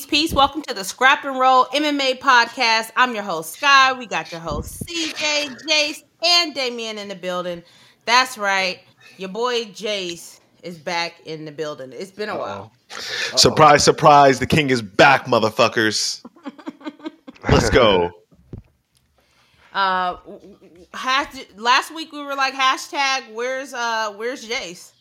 Peace, peace. Welcome to the Scrap and Roll MMA podcast. I'm your host, Sky. We got your host, CJ, Jace, and Damian in the building. That's right. Your boy Jace is back in the building. It's been a Uh-oh. while. Uh-oh. Surprise, surprise. The king is back, motherfuckers. Let's go. Uh, hash, last week we were like hashtag where's uh where's Jace?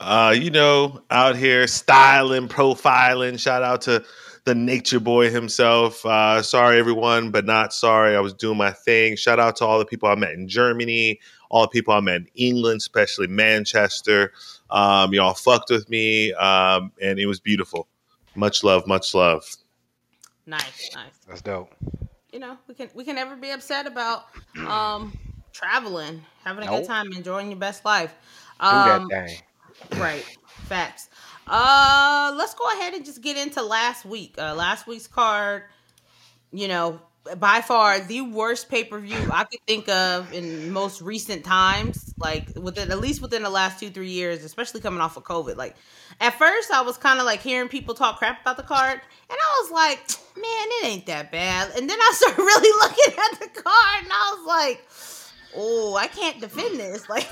Uh, you know, out here styling, profiling. Shout out to the nature boy himself. Uh, sorry, everyone, but not sorry. I was doing my thing. Shout out to all the people I met in Germany, all the people I met in England, especially Manchester. Um, y'all fucked with me, um, and it was beautiful. Much love, much love. Nice, nice. That's dope. You know, we can we can never be upset about um traveling, having a nope. good time, enjoying your best life. Um, Do that thing. Right. Facts. Uh let's go ahead and just get into last week. Uh last week's card, you know, by far the worst pay-per-view I could think of in most recent times, like within at least within the last 2-3 years, especially coming off of COVID. Like at first I was kind of like hearing people talk crap about the card, and I was like, man, it ain't that bad. And then I started really looking at the card and I was like, oh, I can't defend this. Like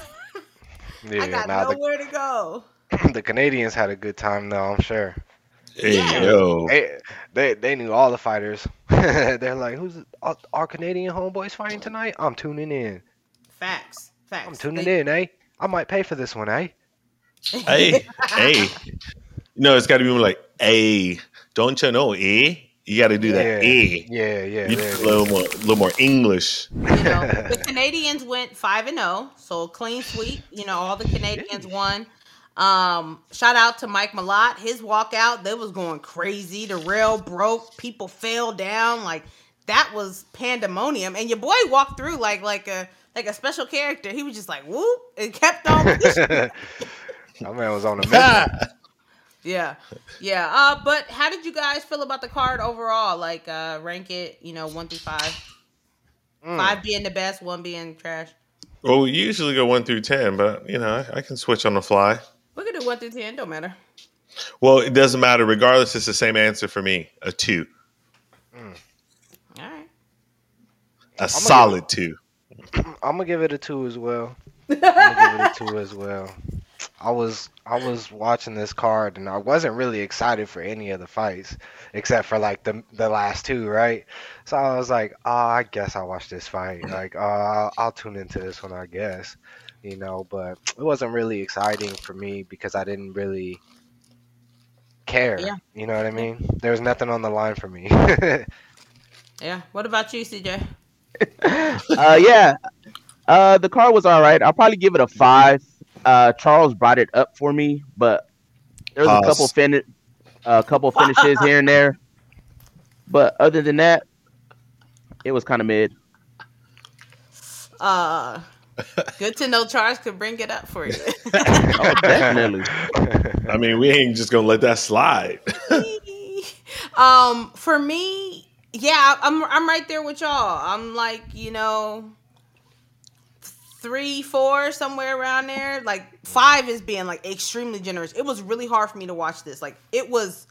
yeah, I got nowhere the, to go. The Canadians had a good time though, I'm sure. Hey yeah. yo, they, they they knew all the fighters. They're like, "Who's our, our, Canadian homeboys fighting tonight?" I'm tuning in. Facts, facts. I'm tuning they, in, eh? I might pay for this one, eh? hey, hey. No, it's got to be like, "Hey, don't you know, eh?" You got to do that. Yeah, eh. yeah, yeah. You a little more, a little more English. You know, the Canadians went five and zero, oh, so clean sweep. You know, all the Canadians won. Um, shout out to Mike Malott. His walkout, they was going crazy. The rail broke, people fell down. Like that was pandemonium. And your boy walked through like like a like a special character. He was just like whoop and kept on. My man was on the mission. Yeah, yeah. Uh, but how did you guys feel about the card overall? Like, uh, rank it, you know, one through five. Mm. Five being the best, one being trash. Well, we usually go one through ten, but you know, I, I can switch on the fly. We can do one through ten. Don't matter. Well, it doesn't matter. Regardless, it's the same answer for me. A two. Mm. All right. A I'm solid two. I'm gonna give it a two as well. I'm gonna give it a two as well. I was I was watching this card and I wasn't really excited for any of the fights except for like the the last two, right? So I was like, oh, I guess I'll watch this fight. Like, uh, I'll, I'll tune into this one, I guess, you know. But it wasn't really exciting for me because I didn't really care. Yeah. You know what I mean? There was nothing on the line for me. yeah. What about you, CJ? uh, yeah. Uh, the card was all right. I'll probably give it a five uh, Charles brought it up for me, but there was a couple fin a couple finishes here and there. But other than that, it was kind of mid. Uh, good to know Charles could bring it up for you. oh, definitely. I mean, we ain't just gonna let that slide. um, for me, yeah, I'm I'm right there with y'all. I'm like, you know, three, four, somewhere around there. Like five is being like extremely generous. It was really hard for me to watch this. Like it was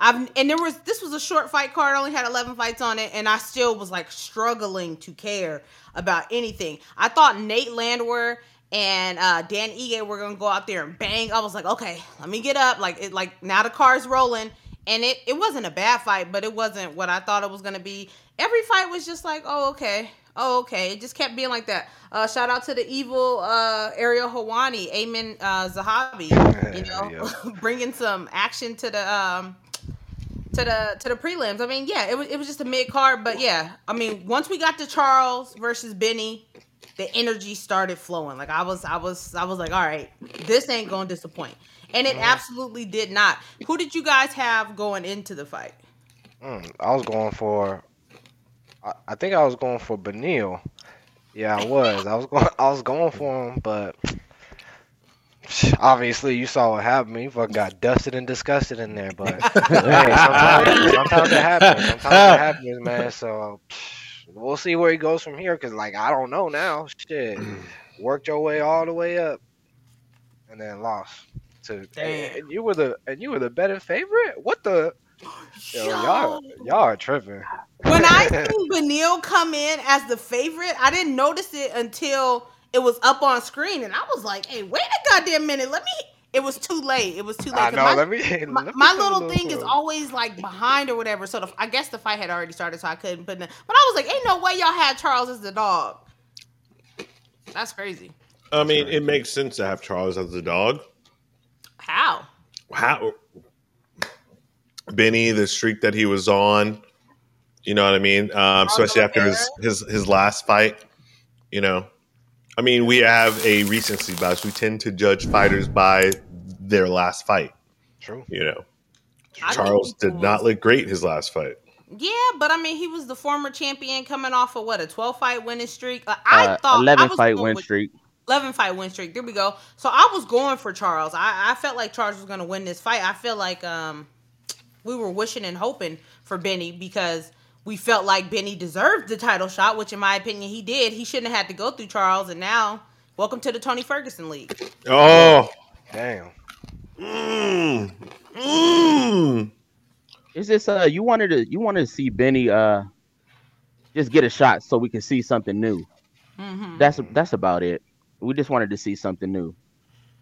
I've and there was this was a short fight card, only had 11 fights on it and I still was like struggling to care about anything. I thought Nate Landwehr and uh, Dan Ige were gonna go out there and bang. I was like, okay, let me get up. Like it, like now the car's rolling, and it it wasn't a bad fight, but it wasn't what I thought it was gonna be. Every fight was just like, oh okay, Oh, okay. It just kept being like that. Uh, shout out to the evil uh, Ariel Helwani, Aiemann uh, Zahabi. You know, bringing some action to the um, to the to the prelims. I mean, yeah, it was it was just a mid card, but yeah, I mean, once we got to Charles versus Benny, the energy started flowing. Like I was I was I was like, all right, this ain't gonna disappoint, and it mm. absolutely did not. Who did you guys have going into the fight? Mm, I was going for I, think I was going for Beneil. Yeah, I was. I was going. I was going for him, but obviously you saw what happened. He fucking got dusted and disgusted in there. But hey, sometimes, sometimes it happens. Sometimes it happens, man. So we'll see where he goes from here. Cause like I don't know now. Shit, worked your way all the way up, and then lost. To and you were the and you were the better favorite. What the? Yo, y'all, y'all are tripping. When I seen Beneil come in as the favorite, I didn't notice it until it was up on screen, and I was like, "Hey, wait a goddamn minute! Let me." It was too late. It was too late. I 'cause know. my, let me. my, let me my put a little thing is always like behind or whatever. So the, I guess the fight had already started, so I couldn't put. In, but I was like, "Ain't no way y'all had Charles as the dog." That's crazy. I mean, it makes sense to have Charles as the dog. How? How Benny, the streak that he was on, you know what I mean? Um, especially after his, his his last fight. You know, I mean, we have a recency bias. We tend to judge fighters by their last fight. True. You know, I Charles think he did not look great his last fight. Yeah, but I mean, he was the former champion coming off of what a twelve fight winning streak. Uh, I Uh, thought I eleven was fight win with- streak. 11 fight win streak. There we go. So I was going for Charles. I, I felt like Charles was going to win this fight. I feel like um we were wishing and hoping for Benny because we felt like Benny deserved the title shot, which in my opinion he did. He shouldn't have had to go through Charles. And now, welcome to the Tony Ferguson League. Oh, Damn. mm, mm. It's just uh you wanted to you wanted to see Benny uh just get a shot so we can see something new. hmm That's that's about it. We just wanted to see something new.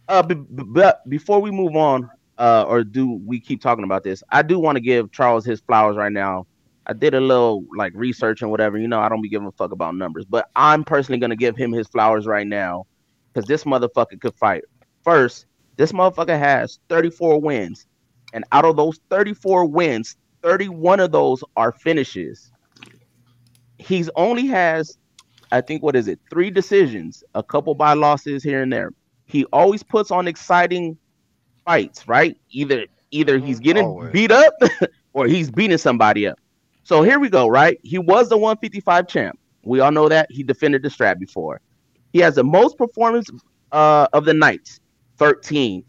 Uh, b- b- but before we move on, uh, or do we keep talking about this? I do want to give Charles his flowers right now. I did a little like research and whatever. You know, I don't be giving a fuck about numbers, but I'm personally gonna give him his flowers right now because this motherfucker could fight. First, this motherfucker has 34 wins, and out of those 34 wins, 31 of those are finishes. He's only has I think what is it? Three decisions, a couple by losses here and there. He always puts on exciting fights, right? Either either he's getting Always. beat up or he's beating somebody up. So here we go, right? He was the 155 champ. We all know that. He defended the strap before. He has the most performance uh, of the nights, 13.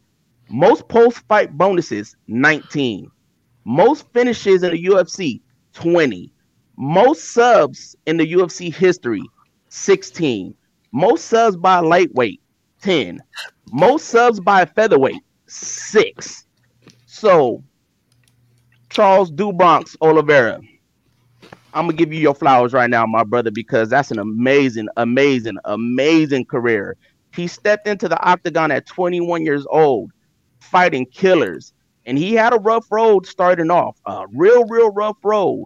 Most post-fight bonuses, 19. Most finishes in the UFC, 20. Most subs in the UFC history, 16. Most subs by lightweight, 10. Most subs by featherweight, 6. So, Charles do Bronx Oliveira, I'm to give you your flowers right now, my brother, because that's an amazing, amazing, amazing career. He stepped into the octagon at 21 years old, fighting killers. And he had a rough road starting off, a real, real rough road.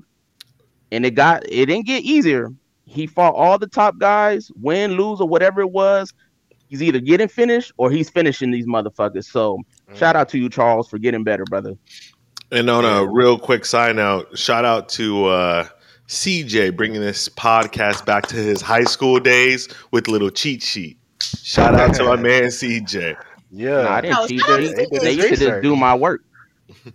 And it got, it didn't get easier. He fought all the top guys, win, lose, or whatever it was. He's either getting finished or he's finishing these motherfuckers. So, shout out to you, Charles, for getting better, brother. And on a real quick side note, shout out to uh, CJ bringing this podcast back to his high school days with little cheat sheet. Shout out to my man CJ. Yeah. Nah, I didn't No, cheat. shout They, to they, CJ. they used to just do my work.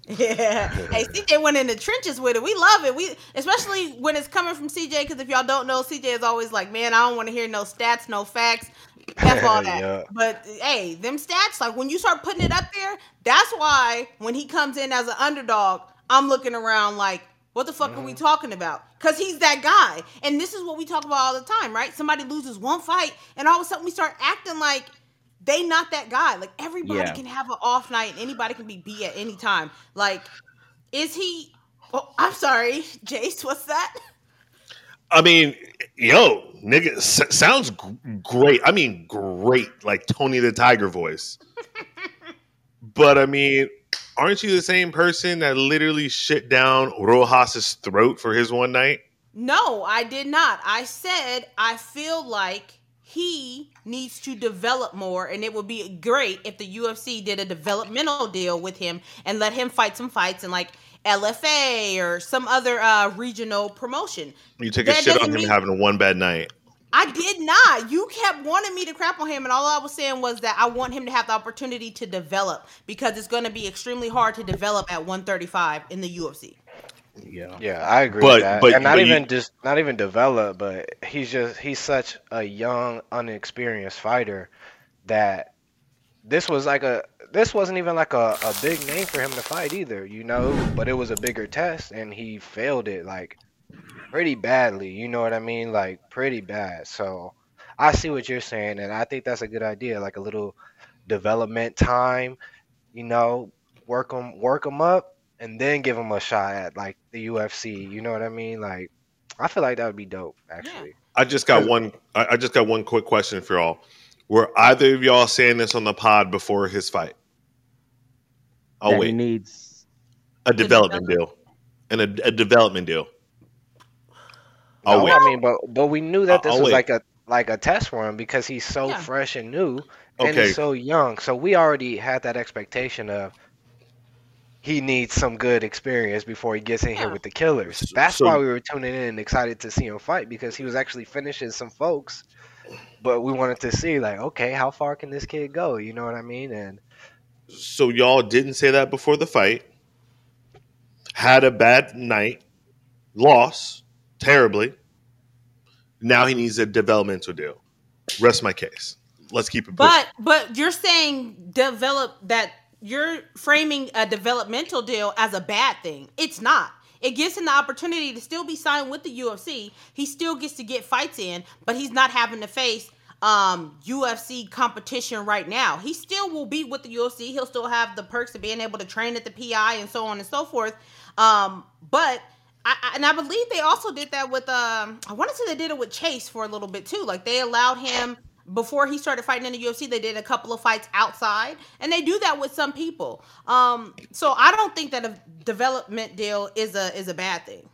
Yeah. Hey, CJ went in the trenches with it. We love it. We especially when it's coming from CJ because if y'all don't know, CJ is always like, man, I don't want to hear no stats, no facts. F all that. Yeah. But hey, them stats, like when you start putting it up there, that's why when he comes in as an underdog, I'm looking around like, what the fuck are we mm-hmm. talking about? Because he's that guy. And this is what we talk about all the time, right? Somebody loses one fight, and all of a sudden we start acting like they not that guy. Like everybody Yeah. can have an off night, and anybody can be beat at any time. Like, is he? Oh, I'm sorry, Jace. What's that? I mean, yo, nigga, s- sounds g- great. I mean, great, like Tony the Tiger voice. but I mean, aren't you the same person that literally shit down Rosas's throat for his one night? No, I did not. I said I feel like he needs to develop more, and it would be great if the UFC did a developmental deal with him and let him fight some fights and like LFA or some other uh, regional promotion. You took a That shit on doesn't him mean- having one bad night. I did not. You kept wanting me to crap on him, and all I was saying was that I want him to have the opportunity to develop because it's going to be extremely hard to develop at 135 in the UFC. Yeah. Yeah, I agree But- with that. but- and not but you- even just not even develop, but he's just he's such a young, unexperienced fighter that this was like a this wasn't even like a, a big name for him to fight either, you know, but it was a bigger test and he failed it like pretty badly, you know what I mean? Like pretty bad. So I see what you're saying and I think that's a good idea, like a little development time, you know, work them work him up and then give them a shot at like the UFC. You know what I mean? Like, I feel like that would be dope. Actually, I just got one. I I just got one quick question for y'all. Were either of y'all saying this on the pod before his fight? Oh that he wait, needs. a development deal, and a, a development deal. Oh No, wait, I mean, but but we knew that Uh, this oh, was wait. like a like a test run because he's so Yeah. fresh and new and Okay. he's so young. So we already had that expectation of he needs some good experience before he gets in here Yeah. with the killers. That's so- why we were tuning in and excited to see him fight because he was actually finishing some folks. But we wanted to see like, okay, how far can this kid go? You know what I mean? And so y'all didn't say that before the fight. Had a bad night, lost terribly. Now he needs a developmental deal. Rest my case. Let's keep it. pushing. But but you're saying develop that you're framing a developmental deal as a bad thing. It's not. It gives him the opportunity to still be signed with the UFC. He still gets to get fights in, but he's not having to face um UFC competition right now. He still will be with the UFC. He'll still have the perks of being able to train at the PI and so on and so forth. Um, but I, and I believe they also did that with um I want to say they did it with Chase for a little bit too. Like they allowed him before he started fighting in the UFC, they did a couple of fights outside, and they do that with some people. Um, so I don't think that a development deal is a is a bad thing.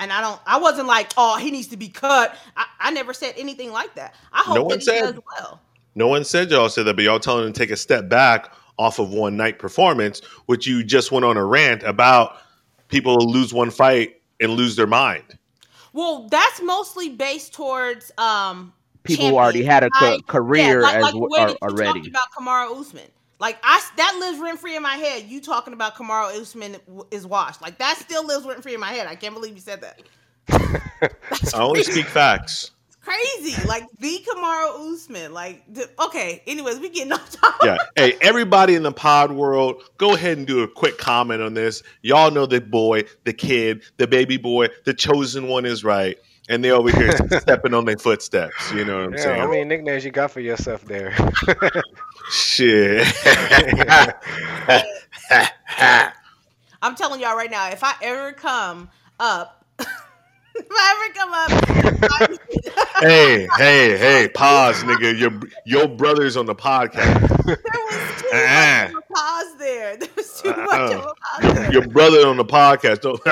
And I don't. I wasn't like, oh, he needs to be cut. I, I never said anything like that. I hope No one that he said. does well. No one said y'all said that, but y'all telling him to take a step back off of one night performance, which you just went on a rant about people who lose one fight and lose their mind. Well, that's mostly based towards um People who already had a ca- career yeah, like, as like w- way are, that you already. talked about Kamaru Usman. Like I that lives rent free in my head. You talking about Kamaru Usman is washed. Like that still lives rent free in my head. I can't believe you said that. I only speak facts. It's crazy. Like the Kamaru Usman. Like the, okay. Anyways, we getting off topic. Yeah. Hey, everybody in the pod world, go ahead and do a quick comment on this. Y'all know the boy, the kid, the baby boy, the chosen one is right. And they over here stepping on their footsteps. You know what I'm yeah, saying? I mean nicknames you got for yourself there. Shit. I'm telling y'all right now, if I ever come up, if I ever come up, hey, hey, hey, pause, nigga. Your your brother's on the podcast. there was too Uh-uh. much of a uh-uh. pause there. There was too Uh-uh. much of a pause there. Your brother on the podcast. Don't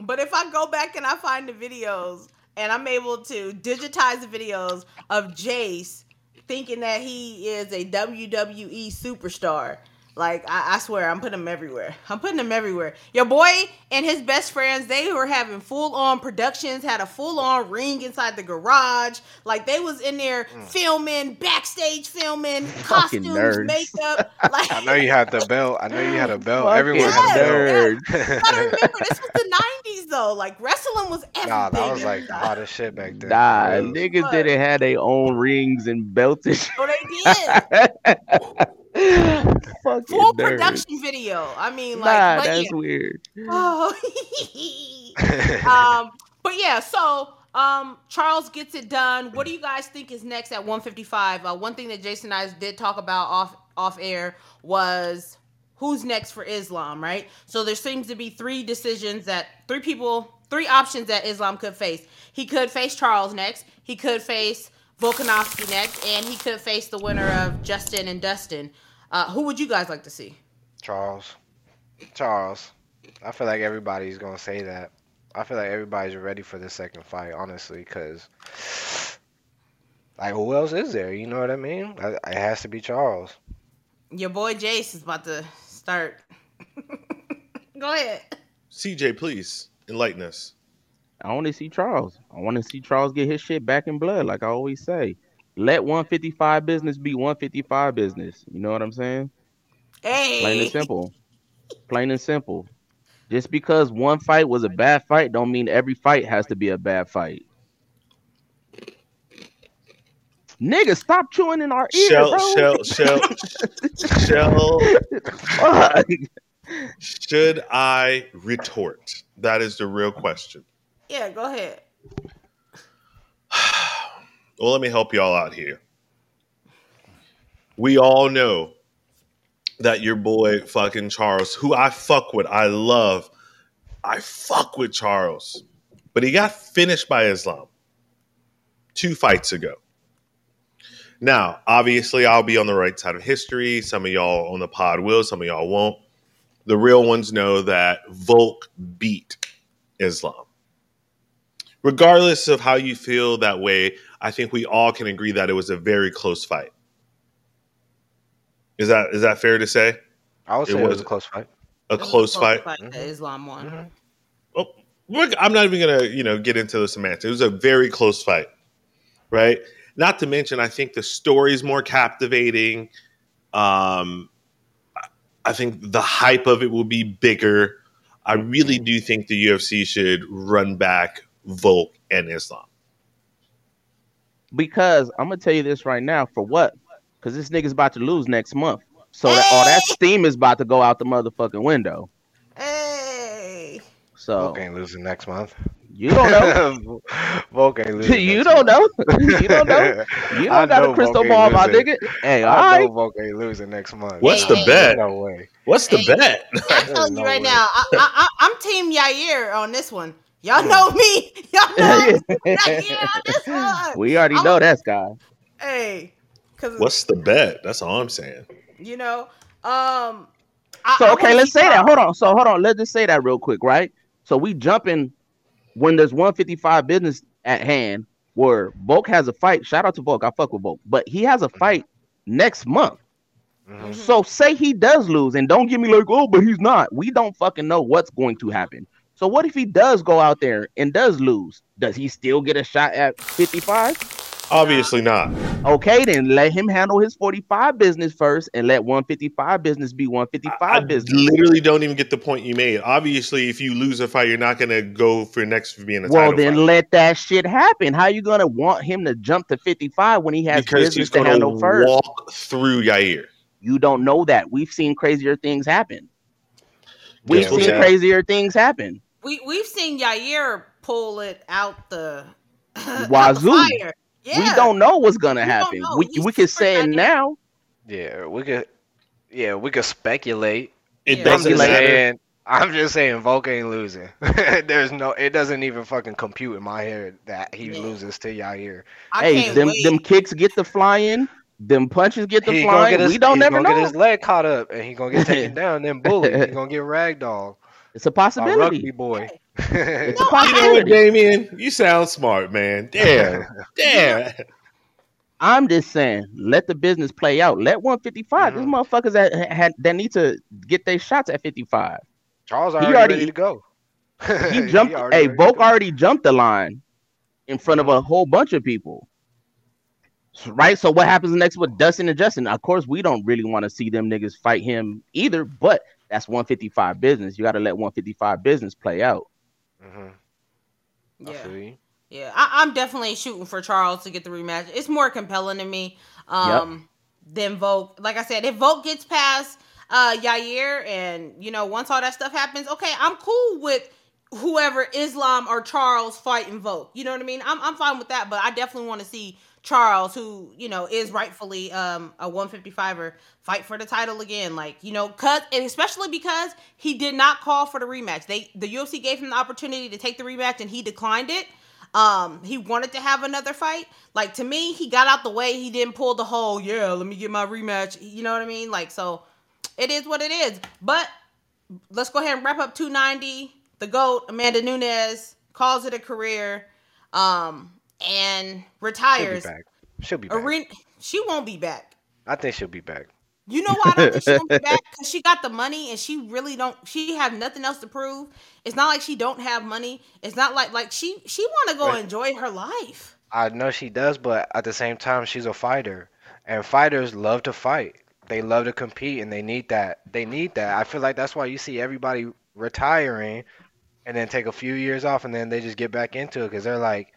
But if I go back and I find the videos and I'm able to digitize the videos of Jace thinking that he is a WWE superstar, like I, I swear I'm putting them everywhere. I'm putting them everywhere. Your boy and his best friends, they were having full on productions, had a full on ring inside the garage. Like they was in there mm. filming, backstage filming, Fucking costumes, nerds. makeup. Like I know you had the belt. I know you had a belt. Fucking Everyone Yes, had a nerds. belt. gotta remember this was the '90s though. Like wrestling was everything. Nah, that was like the hot as shit back then. Nah, For niggas What? didn't have their own rings and belts. and So they did Fucking full nerds. production video. I mean, like, Nah, but that's yeah. weird. Oh. um, but yeah, so um, Charles gets it done. What do you guys think is next at 155? Uh, one thing that Jason and I did talk about off off air was who's next for Islam, right? So there seems to be three decisions that three people, three options that Islam could face. He could face Charles next. He could face Volkanovski next, and he could face the winner of Justin and Dustin. Uh, who would you guys like to see? Charles. Charles. I feel like everybody's gonna say that. I feel like everybody's ready for the second fight, honestly, because like who else is there? You know what I mean? I- It has to be Charles. Your boy Jace is about to start. Go ahead. CJ, please enlighten us. I want to see Charles. I want to see Charles get his shit back in blood, like I always say. Let 155 business be 155 business. You know what I'm saying? Hey. Plain and simple. Plain and simple. Just because one fight was a bad fight, don't mean every fight has to be a bad fight. Nigga, stop chewing in our ear, Shell, bro. shell, shell, shell. Fuck. Should I retort? That is the real question. Yeah, go ahead. Well, let me help y'all out here. We all know that your boy fucking Charles, who I fuck with, I love, I fuck with Charles, but he got finished by Islam two fights ago. Now, obviously, I'll be on the right side of history. Some of y'all on the pod will, some of y'all won't. The real ones know that Volk beat Islam. Regardless of how you feel that way, I think we all can agree that it was a very close fight. Is that is that fair to say? I would It say it was, was- a close fight. A It close fight. that Mhm. Islam won. Mhm. Oh, we're- I'm not even gonna you know get into the semantics. It was a very close fight, right? Not to mention, I think the story is more captivating. Um, I- I think the hype of it will be bigger. I really do think the UFC should run back Volk and Islam. Because I'm gonna tell you this right now. For what? Because this nigga's about to lose next month. So that all that steam is about to go out the motherfucking window. Hey, So Volk ain't losing next month. you don't know. Volk ain't losing. you next don't month. know. you don't know. You don't got know a crystal ball, ain't my losing. nigga. Hey, all I know right. Volk ain't losing next month. What's the Nah, bet? No way. What's the Uh, bet? I'm There's telling you right way. now, I, I, I, I'm Team Yair on this one. Y'all know me. Y'all know I'm Team this one. we already I'm- know that guy. Hey, because What's the bet? That's all I'm saying. you know, um. I- So I okay, wanna let's see say that. Hold on. So hold on. Let's just say that real quick, right? So we jumping when there's 155 business at hand where Volk has a fight. Shout out to Volk. I fuck with Volk, but he has a fight next month. Mhm. So say he does lose, and don't give me like, oh, but he's not. We don't fucking know what's going to happen. So what if he does go out there and does lose? Does he still get a shot at 55? Obviously not. Okay, then let him handle his 45 business first, and let 155 business be 155 I business. literally don't even get the point you made. Obviously, if you lose a fight, you're not going to go for next for being a Well, then fight. let that shit happen. How you gonna want him to jump to 55 when he has because business he's to going to handle first? walk through Yair. You don't know that. We've seen crazier things happen. We've we'll seen see. crazier things happen. We we've seen Yair pull it out the out the Wazoo. fire. Yeah. We don't know what's gonna We happen. We He's we can say it now. Yeah, we could. Yeah, we could speculate. It Yeah. I'm doesn't just matter. saying. I'm just saying, Volk ain't losing. There's no. It doesn't even fucking compute in my head that he Yeah. loses to Yair. I hey, them wait. them kicks get the flying, them punches get the He flying. get his. we don't he's never gonna know. get his leg caught up, and he gonna get taken down. Then bully. He gonna get ragdoll. It's a by possibility. rugby boy. It's a No, I- You know what, possibility. Damian? You sound smart, man. Damn. Damn. I'm just saying, let the business play out. Let 155. These Mhm. motherfuckers that had that need to get their shots at 55. Charles He already, already- ready to go. He jumped. already hey, Volk already jumped the line in front of a whole bunch of people. Right. So what happens next with Dustin and Justin? Of course, we don't really want to see them niggas fight him either. But that's 155 business. You got to let 155 business play out. Mhm. Yeah. feel. Yeah, I, I'm definitely shooting for Charles to get the rematch. It's more compelling to me um, than Volk. Like I said, if Volk gets past uh, Yair, and you know, once all that stuff happens, okay, I'm cool with whoever Islam or Charles fighting Volk. You know what I mean? I'm I'm fine with that, but I definitely want to see Charles, who you know is rightfully um, a 155er, fight for the title again. Like you know, cause and especially because he did not call for the rematch. They the UFC gave him the opportunity to take the rematch, and he declined it. Um, he wanted to have another fight. Like to me, he got out the way. He didn't pull the whole, yeah, let me get my rematch. You know what I mean? Like so, it is what it is. But let's go ahead and wrap up 290. The goat Amanda Nunes calls it a career, um, and She'll be retires. back. She'll be back. Arena, she won't be back. I think she'll be back. You know why I don't think she won't be back? Because she got the money and she really don't. She have nothing else to prove. It's not like she don't have money. It's not like like she she want to go Right. enjoy her life. I know she does, but at the same time, she's a fighter, and fighters love to fight. They love to compete, and they need that. They need that. I feel like that's why you see everybody retiring, and then take a few years off, and then they just get back into it because they're like,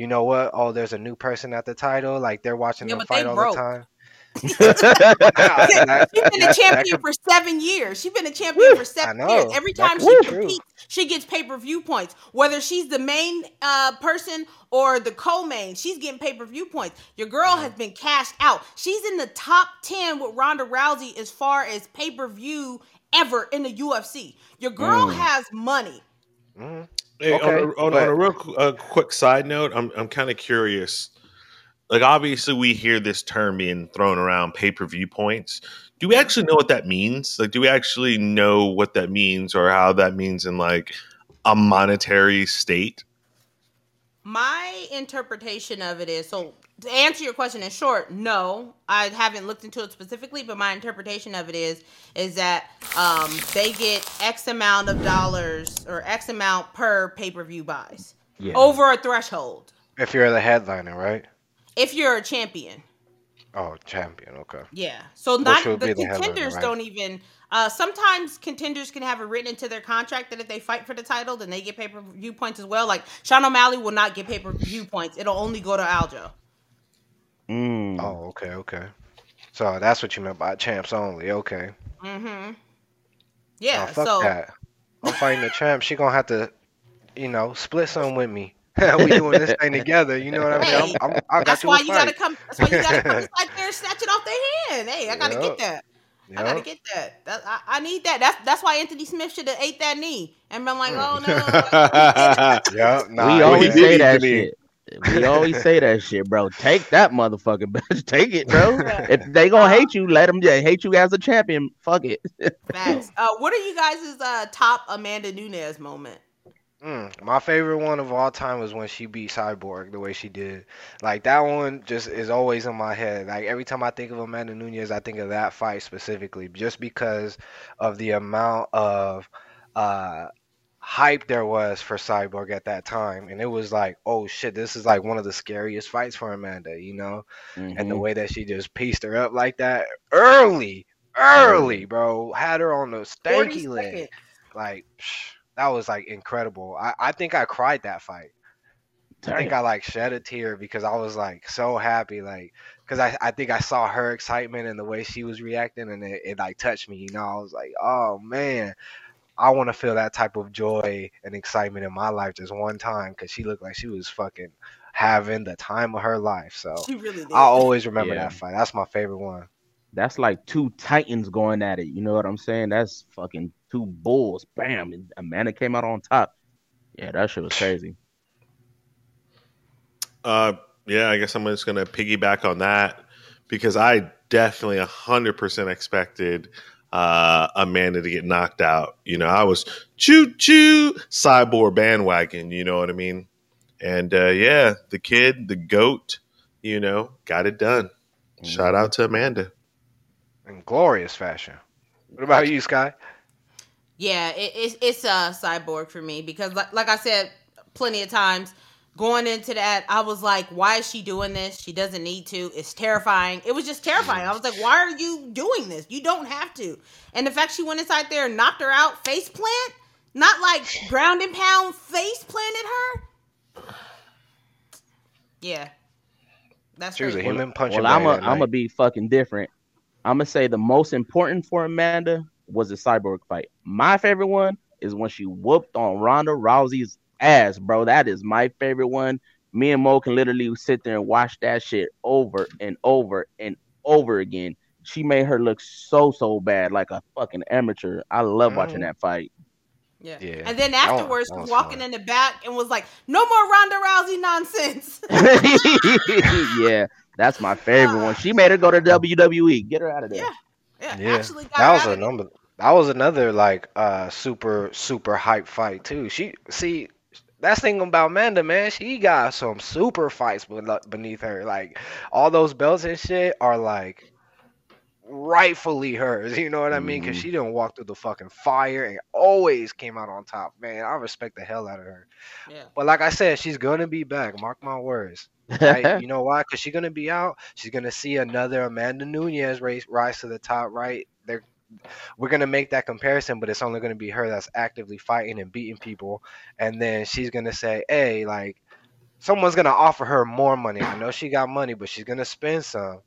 you know what? Oh, there's a new person at the title. Like they're watching Yeah, them fight all broke. the time. She's been a champion for seven years. She's been a champion for seven years. Every time she competes, she gets pay per view points. Whether she's the main uh, person or the co main, she's getting pay per view points. Your girl has been cashed out. She's in the top 10 with Ronda Rousey as far as pay per view ever in the UFC. Your girl mm. has money. Mm. Hey, okay, on, a, on, on, a real uh, quick side note, I'm I'm kind of curious. Like, obviously, we hear this term being thrown around, pay per view points. Do we actually know what that means? Like, do we actually know what that means, or how that means in like a monetary state? My interpretation of it is so to answer your question in short, no, I haven't looked into it specifically, but my interpretation of it is is that um, they get X amount of dollars or X amount per pay per view buys yeah. over a threshold. If you're the headliner, right? If you're a champion. Oh, champion. Okay. Yeah. So not the, the contenders right? don't even. Uh, sometimes contenders can have it written into their contract that if they fight for the title, then they get pay per view points as well. Like Sean O'Malley will not get pay per view points; it'll only go to Aljo. Mm. Oh, okay, okay. So that's what you meant by champs only. Okay. Mm-hmm. Yeah. Oh, fuck so that. I'm fighting the champ. She gonna have to, you know, split some with me. we doing this thing together. You know what I mean? I'm, I'm, I that's why you gotta come. That's why you gotta come inside there and snatch it off their hand. Hey, I gotta yep. get that. Yep. I gotta get that. that I, I, need that. That's that's why Anthony Smith should have ate that knee and been like, oh no. yeah, nah, we always say that shit. We always say that shit, bro. Take that motherfucker, bitch. Take it, bro. if they gonna hate you, let them hate you as a champion. Fuck it. Facts. Uh, what are you guys' uh, top Amanda Nunes moment? Mm, my favorite one of all time was when she beat Cyborg the way she did. Like that one just is always in my head. Like every time I think of Amanda Nunes, I think of that fight specifically, just because of the amount of uh, hype there was for Cyborg at that time, and it was like, oh shit, this is like one of the scariest fights for Amanda, you know, mm-hmm. and the mm-hmm. way that she just pieced her up like that early, early, bro, had her on the stanky leg, like psh, that was like incredible. I, I think I cried that fight. I think I like shed a tear because I was like so happy, like because I, I think I saw her excitement and the way she was reacting, and it, it like touched me. You know, I was like, oh man, I want to feel that type of joy and excitement in my life just one time because she looked like she was fucking having the time of her life. So really I always remember yeah. that fight. That's my favorite one. That's like two titans going at it. You know what I'm saying? That's fucking two bulls. Bam! And Amanda came out on top. Yeah, that shit was crazy. Uh, yeah, I guess I'm just gonna piggyback on that because I definitely 100% expected uh, Amanda to get knocked out. You know, I was choo choo cyborg bandwagon. You know what I mean? And uh, yeah, the kid, the goat, you know, got it done. Mm-hmm. Shout out to Amanda. In glorious fashion. What about you, Sky? Yeah, it, it's it's a cyborg for me because, like, like I said, plenty of times going into that, I was like, why is she doing this? She doesn't need to. It's terrifying. It was just terrifying. I was like, why are you doing this? You don't have to. And the fact she went inside there and knocked her out face plant, not like ground and pound face planted her. Yeah. That's she was a human punch. Well, I'm gonna be fucking different. I'm gonna say the most important for Amanda was the cyborg fight. My favorite one is when she whooped on Ronda Rousey's ass, bro. That is my favorite one. Me and Mo can literally sit there and watch that shit over and over and over again. She made her look so so bad, like a fucking amateur. I love mm. watching that fight. Yeah. yeah. And then afterwards, that was, that was walking fun. in the back and was like, "No more Ronda Rousey nonsense." yeah, that's my favorite uh, one. She made her go to WWE. Get her out of there. Yeah. Yeah, yeah. actually that was a number. That was another like uh super super hype fight too. She see that's thing about Amanda, man. She got some super fights beneath her. Like all those belts and shit are like rightfully hers. You know what I mean? Because mm-hmm. she didn't walk through the fucking fire and always came out on top. Man, I respect the hell out of her. Yeah. But like I said, she's gonna be back. Mark my words. Right? you know why? Because she's gonna be out. She's gonna see another Amanda Nunes race rise to the top. Right? They're we're gonna make that comparison, but it's only gonna be her that's actively fighting and beating people, and then she's gonna say, "Hey, like, someone's gonna offer her more money. I know she got money, but she's gonna spend some."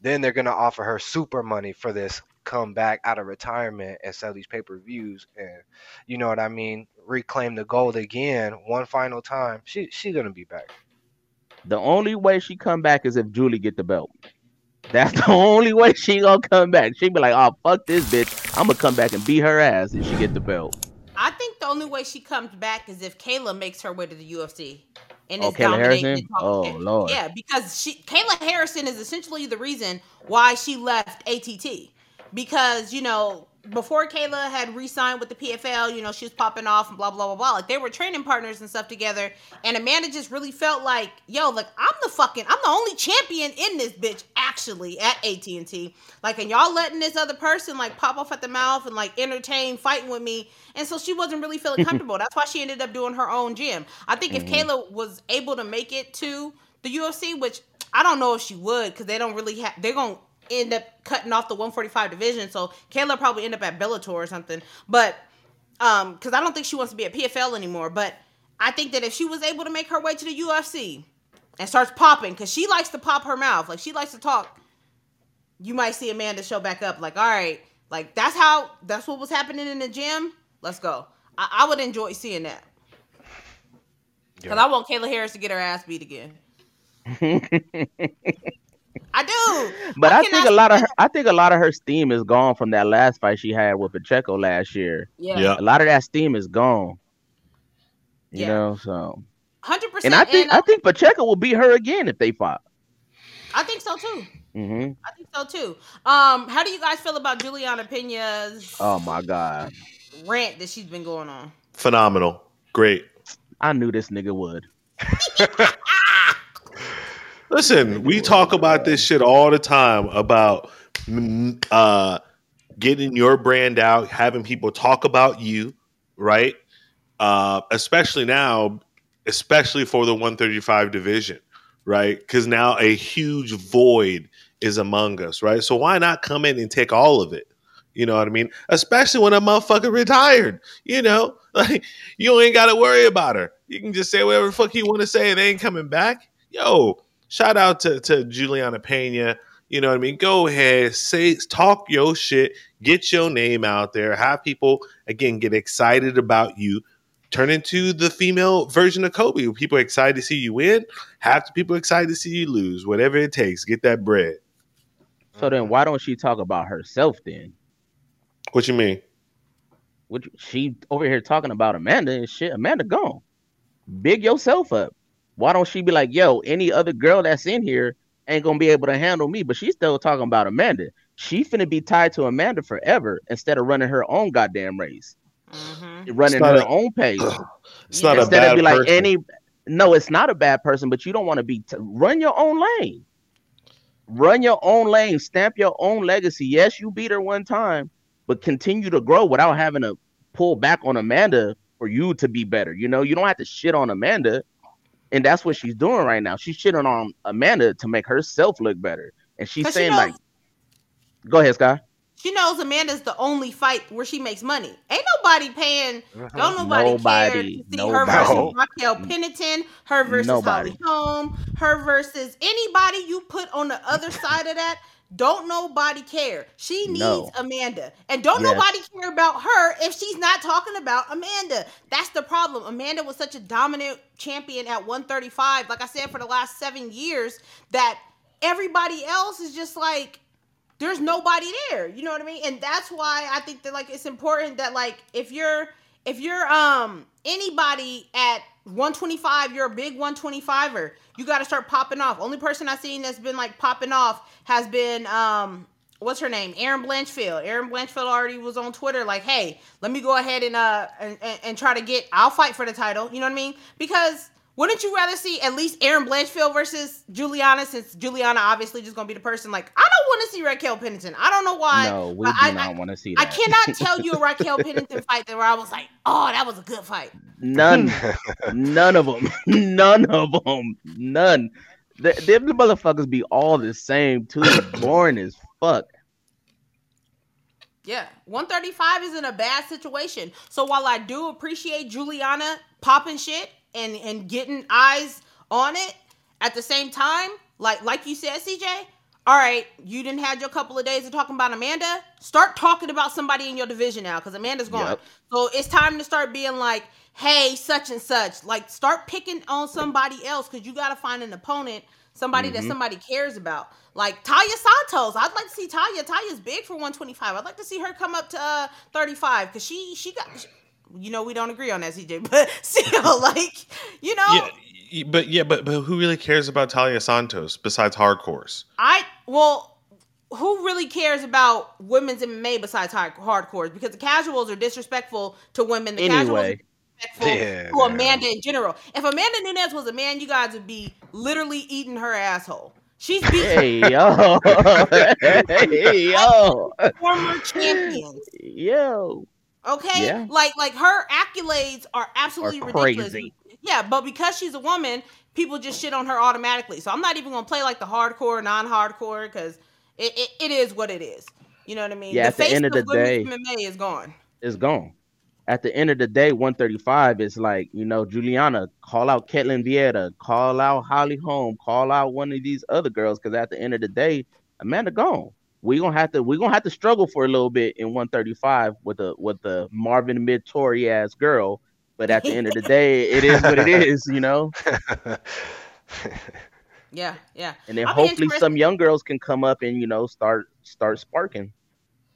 Then they're gonna offer her super money for this come back out of retirement and sell these pay per views and you know what I mean, reclaim the gold again one final time. She she's gonna be back. The only way she come back is if Julie get the belt. That's the only way she gonna come back. She be like, "Oh fuck this bitch! I'm gonna come back and beat her ass if she get the belt." I think the only way she comes back is if Kayla makes her way to the UFC. And Oh, is Kayla dominating Harrison? Oh, yeah, Lord. Yeah, because she Kayla Harrison is essentially the reason why she left ATT. Because, you know, before Kayla had re-signed with the PFL, you know, she was popping off and blah blah blah blah. Like they were training partners and stuff together. And Amanda just really felt like, yo, like I'm the fucking, I'm the only champion in this bitch actually at AT and T. Like, and y'all letting this other person like pop off at the mouth and like entertain fighting with me. And so she wasn't really feeling comfortable. That's why she ended up doing her own gym. I think if mm-hmm. Kayla was able to make it to the UFC, which I don't know if she would, because they don't really have, they're gonna end up cutting off the 145 division. So Kayla probably end up at Bellator or something. But um, because I don't think she wants to be at PFL anymore. But I think that if she was able to make her way to the UFC and starts popping, because she likes to pop her mouth, like she likes to talk, you might see Amanda show back up. Like, all right, like that's how that's what was happening in the gym. Let's go. I, I would enjoy seeing that. Because I want Kayla Harris to get her ass beat again. I do. But I, cannot think a lot of her, I think a lot of her steam is gone from that last fight she had with Pacheco last year. Yeah. Yeah. A lot of that steam is gone. You Yeah. know, so Hundred percent. and I think I think Pacheco will beat her again if they fight. I think so too. Mm-hmm. I think so too. Um, how do you guys feel about Juliana Pena's Oh my god, rant that she's been going on? Phenomenal. Great. I knew this nigga would. Listen, we talk about this shit all the time about mm, uh, getting your brand out, having people talk about you, right? Uh, especially now, especially for the 135 division, right? Because now a huge void is among us, right? So why not come in and take all of it? You know what I mean? Especially when a motherfucker retired. You know, like you ain't got to worry about her. You can just say whatever fuck you want to say. They ain't coming back. Yo, shout out to, to Juliana Pena. You know what I mean? Go ahead, say, talk your shit, get your name out there, have people again get excited about you. Turn into the female version of Kobe. People are excited to see you win. Half the people excited to see you lose. Whatever it takes, get that bread. So then why don't she talk about herself then? What you mean? Which she over here talking about Amanda and shit. Amanda gone. Big yourself up. Why don't she be like, yo, any other girl that's in here ain't gonna be able to handle me? But she's still talking about Amanda. She finna be tied to Amanda forever instead of running her own goddamn race, Mm-hmm. running her a- own pace. It's not a instead bad of be like person. any. No, it's not a bad person, but you don't want to be. T- run your own lane. Run your own lane. Stamp your own legacy. Yes, you beat her one time, but continue to grow without having to pull back on Amanda for you to be better. You know, you don't have to shit on Amanda, and that's what she's doing right now. She's shitting on Amanda to make herself look better, and she's 'Cause she saying knows- like, "Go ahead, Sky." She knows Amanda's the only fight where she makes money. Ain't nobody paying. Mhm. Don't nobody, Nobody, care to see her nobody. versus No. Raquel Pennington, her versus Nobody. Holly Holm, her versus anybody you put on the other side of that. Don't nobody care. She needs No. Amanda. And don't Yes. nobody care about her if she's not talking about Amanda. That's the problem. Amanda was such a dominant champion at 135, like I said, for the last seven years, that everybody else is just like, there's nobody there. You know what I mean? And that's why I think that like it's important that like if you're if you're um anybody at 125, you're a big 125er. You got to start popping off. Only person I've seen that's been like popping off has been um what's her name? Erin Blanchfield. Erin Blanchfield already was on Twitter like, "Hey, let me go ahead and uh and, and, and try to get I'll fight for the title." You know what I mean? Because wouldn't you rather see at least Erin Blanchfield versus Juliana since Juliana obviously just going to be the person like, "I don't want to see Raquel Pennington. I don't know why." no, we but do I- not I- want to see I cannot tell you a Raquel Pennington fight that where I was like, "Oh, that was a good fight." None, none of them, none of them, none. The, them motherfuckers be all the same too. Boring as fuck. Yeah, 135 is in a bad situation. So while I do appreciate Juliana popping shit and and getting eyes on it, at the same time, like like you said, CJ, all right, you didn't had your couple of days of talking about Amanda. Start talking about somebody in your division now because Amanda's gone. Yep. So it's time to start being like, hey, such and such. Like, start picking on somebody else because you got to find an opponent, somebody that Mhm. somebody cares about. Like Taila Santos. I'd like to see Taila. Taila's big for 125. I'd like to see her come up to uh, 35 because she she got. You know we don't agree on that, CJ, but still, like you know, Yeah, but yeah, but but who really cares about Taila Santos besides hardcores? I well, who really cares about women's MMA besides hard, hardcores? Because the casuals are disrespectful to women. The casuals are Anyway, disrespectful Yeah, to man. Amanda in general. If Amanda Nunes was a man, you guys would be literally eating her asshole. She's beat hey yo, hey yo, former champions. yo. Okay, Yeah. like like her accolades are absolutely Are ridiculous. Yeah, but because she's a woman, people just shit on her automatically. So I'm not even gonna play like the hardcore, non-hardcore, because it, it, it is what it is. You know what I mean? Yeah, at the end of the day- MMA is gone. is gone. At the end of the day, 135 is like, you know, Juliana, call out Ketlin Vieira, call out Holly Holm, call out one of these other girls, because at the end of the day, Amanda gone. We gonna have to we gonna have to struggle for a little bit in 135 with the with the Marvin mid Tory ass girl. But at the end of the day, it is what it is, you know. Yeah, yeah, And then I'll hopefully some young girls can come up and you know start start sparking.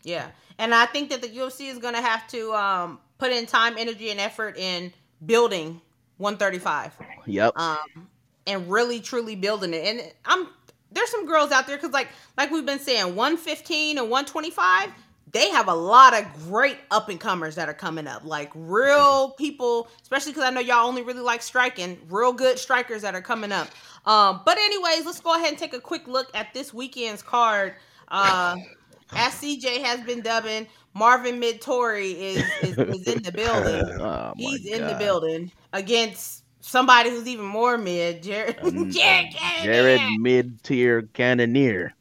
yeah. And I think that the UFC is gonna have to um, put in time, energy, and effort in building 135. Yep. um, and really truly building it. And I'm there's some girls out there because like like we've been saying, 115 and 125, they have a lot of great up and comers that are coming up. Like real people, especially because I know y'all only really like striking, real good strikers that are coming up. Um, but anyways, let's go ahead and take a quick look at this weekend's card. Uh, as CJ has been dubbing, Marvin Mid Tory is, is is in the building. Oh, my He's in the building against somebody who's even more mid, Jared. Um, Jared, Jared mid tier Cannonier.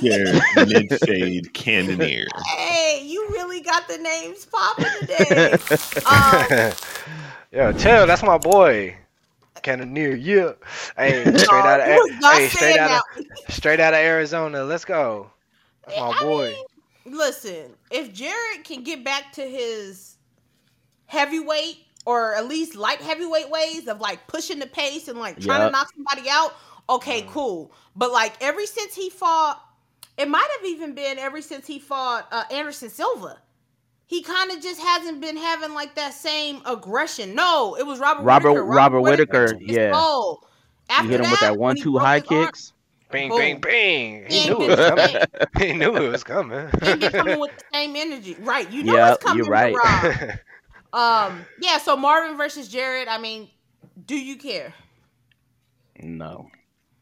Yeah, mid fade Cannonier. Hey, you really got the names popping today. um, Yo, chill. That's my boy. Cannonier, yeah. Hey, straight out of you hey, straight out of straight out of Arizona. Let's go. That's my I boy. mean, listen, if Jared can get back to his heavyweight or at least light heavyweight ways of like pushing the pace and like trying to knock somebody out, okay, cool. But like ever since he fought, it might have even been ever since he fought uh, Anderson Silva. He kind of just hasn't been having like that same aggression. No, it was Robert Robert- Whitaker. Robert Whitaker, took his yeah. toll. You hit him with that one-two high his arm- kicks. Bing, Boom. bing, bing. He He knew it was coming. he knew it was coming. He ain't coming with the same energy. Right. You know Yep, it's coming you're right. from Rob. Um, yeah, so Marvin versus Jared, I mean, do you care? No,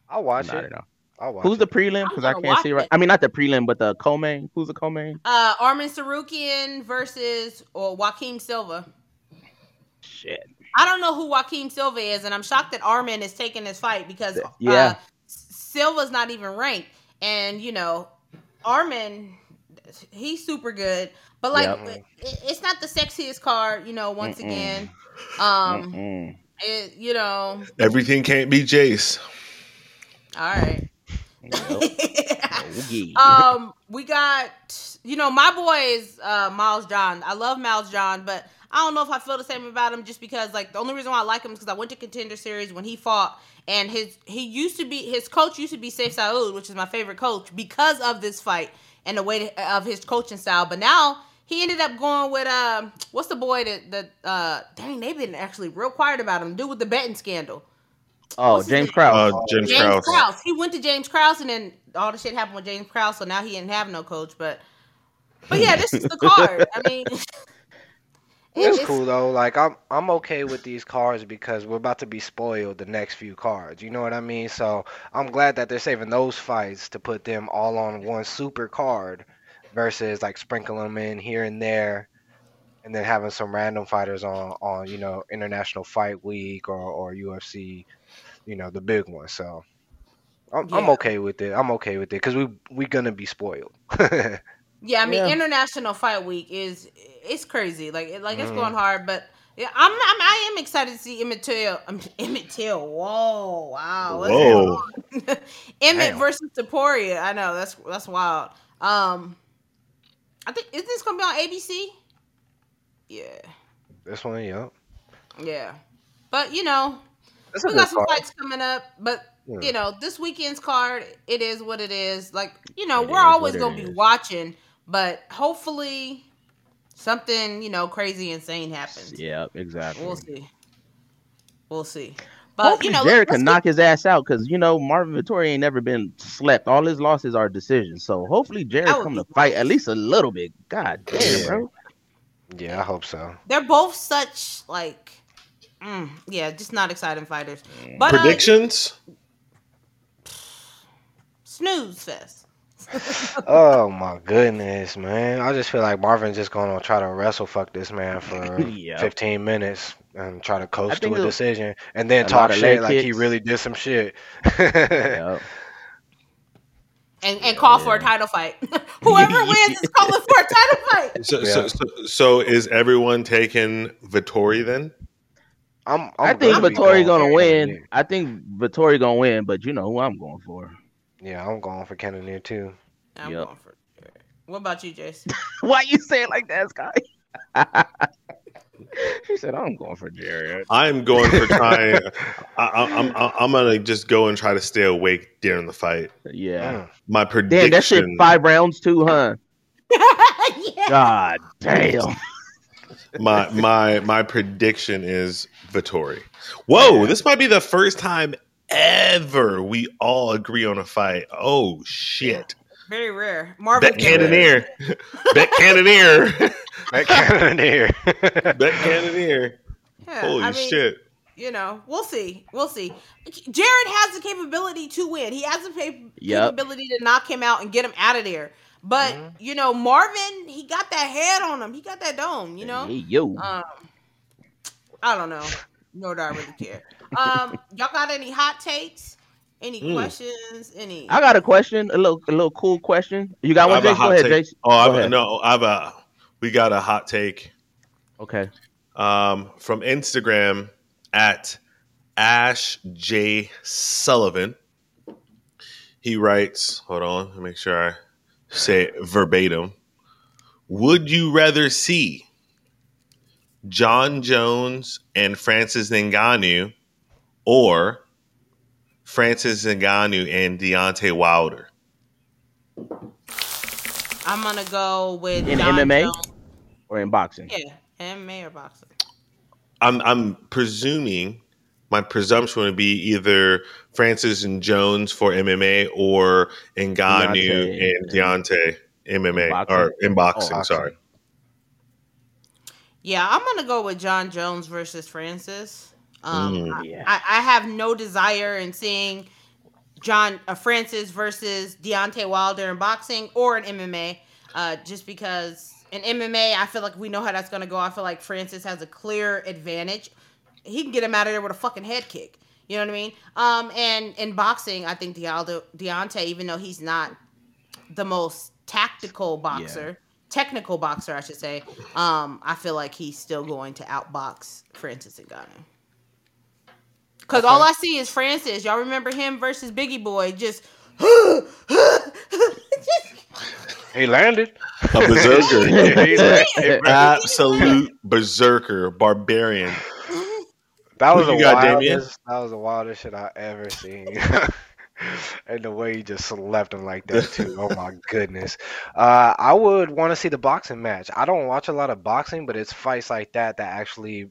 I'll watch not it. at. I'll watch Who's the prelim? Because I can't see right. it. I mean, not the prelim, but the co-main. Who's the co-main? Uh Arman Tsarukyan versus or Joaquim Silva. Shit. I don't know who Joaquim Silva is, and I'm shocked that Arman is taking this fight because uh, Yeah. Silva's not even ranked. And you know, Arman he's super good. But like Yep. it, it's not the sexiest card, you know, once Mm-mm. again. Um Mm-mm. it, you know, Everything can't be Jace. all right. Nope. Um, we got you know my boy is uh Miles John. I love Miles John, but I don't know if I feel the same about him just because like the only reason why I like him is because I went to Contender Series when he fought, and his he used to be his coach used to be Sayif Saud, which is my favorite coach because of this fight and the way to, of his coaching style. But now he ended up going with um what's the boy that that uh dang they've been actually real quiet about him, dude with the betting scandal. oh, what's James name? Krause. Uh, James, James Krause. Krause. He went to James Krause, and then all the shit happened with James Krause. So now he didn't have no coach. But, but yeah, this is the card. I mean, It's it's- cool though. Like I'm I'm okay with these cards because we're about to be spoiled the next few cards. You know what I mean? So I'm glad that they're saving those fights to put them all on one super card versus like sprinkling them in here and there and then having some random fighters on on, you know, International Fight Week or or UFC, you know, the big one. So I'm, I'm okay with it. I'm okay with it cuz we we going to be spoiled. Yeah, I mean, Yeah. International Fight Week is it's crazy. Like, it- like it's Mhm. going hard, but Yeah, I'm, I'm I am excited to see Emmett Till. Um, Emmett Till. Whoa, wow. Whoa. going? Emmett Damn. versus Topuria. I know that's that's wild. Um, I think is this gonna be on ABC? Yeah, This one, yep. yeah. But you know, That's we got some card. fights coming up. But Yeah. you know, this weekend's card, it is what it is. Like you know, It we're always gonna be is. watching, but hopefully, something you know crazy, insane happens. Yeah, exactly. We'll see. We'll see. But Hopefully you know, Jared let's can knock his ass out because you know Marvin Vettori ain't never been slept. All his losses are decisions. So hopefully Jared come to fight at least a little bit. God damn, Yeah. bro. Yeah, I hope so. they're both such like, mm, yeah, just not exciting fighters. But uh, Predictions? snooze fest. Oh my goodness, man! I just feel like Marvin's just gonna try to wrestle fuck this man for Yeah. 15 minutes and try to I coast to a it'll- decision, and then talk shit leg like he really did some shit. Yep. And, and call for a title fight. Whoever wins is calling for a title fight. So, Yeah. so, so, so is everyone taking Vettori then? I'm, I'm I think gonna Vettori going gonna for win. I think Vettori gonna win, but you know who I'm going for. Yeah, I'm going for Cannonier too. I'm Yep. going for What about you, Jason? Why you say it like that, Sky? He said, "I'm going for Jared." I'm going for trying. I, I, I'm I'm gonna just go and try to stay awake during the fight. Yeah. My Damn, that shit five rounds too, huh? yeah. God damn. my my my prediction is Vettori. Whoa, this might be the first time ever we all agree on a fight. Oh shit! Very rare. Marvin Bet Cannonier. Bet Cannonier. That Cannonier. Bet Cannonier. Yeah, Holy I mean, shit! You know, we'll see. We'll see. Jared has the capability to win. He has the cap- Yep. capability to knock him out and get him out of there. But Mhm. you know, Marvin, he got that head on him. He got that dome. You know. Hey, yo. Um, I don't know. Nor do I really care. Um, y'all got any hot takes? Any Mm. questions? Any? I got a question, a little, a little cool question. You got one, have a Jace? Go hot ahead, take. Jace. Oh, Go I've, ahead. no, I've a. We got a hot take Okay. um, from Instagram at Ash J Sullivan. He writes, hold on, let me make sure I say it verbatim. Would you rather see Jon Jones and Francis Ngannou or Francis Ngannou and Deontay Wilder? I'm gonna go with In Jon MMA? Jones. Or in boxing? Yeah, MMA or boxing. I'm I'm presuming my presumption would be either Francis and Jones for MMA or Ngannou Deontay. and Deontay MMA Boxing. or in boxing. Oh, sorry, Yeah, I'm gonna go with Jon Jones versus Francis. Um, Mm. I, Yeah. I, I have no desire in seeing Jon uh, Francis versus Deontay Wilder in boxing or in MMA. Uh, just because in MMA, I feel like we know how that's gonna go. I feel like Francis has a clear advantage. He can get him out of there with a fucking head kick. You know what I mean? Um, and in boxing, I think Dealdo, Deontay, even though he's not the most tactical boxer, technical boxer, I should say, um, I feel like he's still going to outbox Francis Ngannou. Because all I see is Francis. Y'all remember him versus Biggie Boy? Just, he landed. a berserker, He landed. absolute berserker, barbarian. That was Who the got, wildest. That was the wildest shit I ever seen. and the way he just slept him like that too. Oh my goodness. Uh, I would want to see the boxing match. I don't watch a lot of boxing, but it's fights like that that actually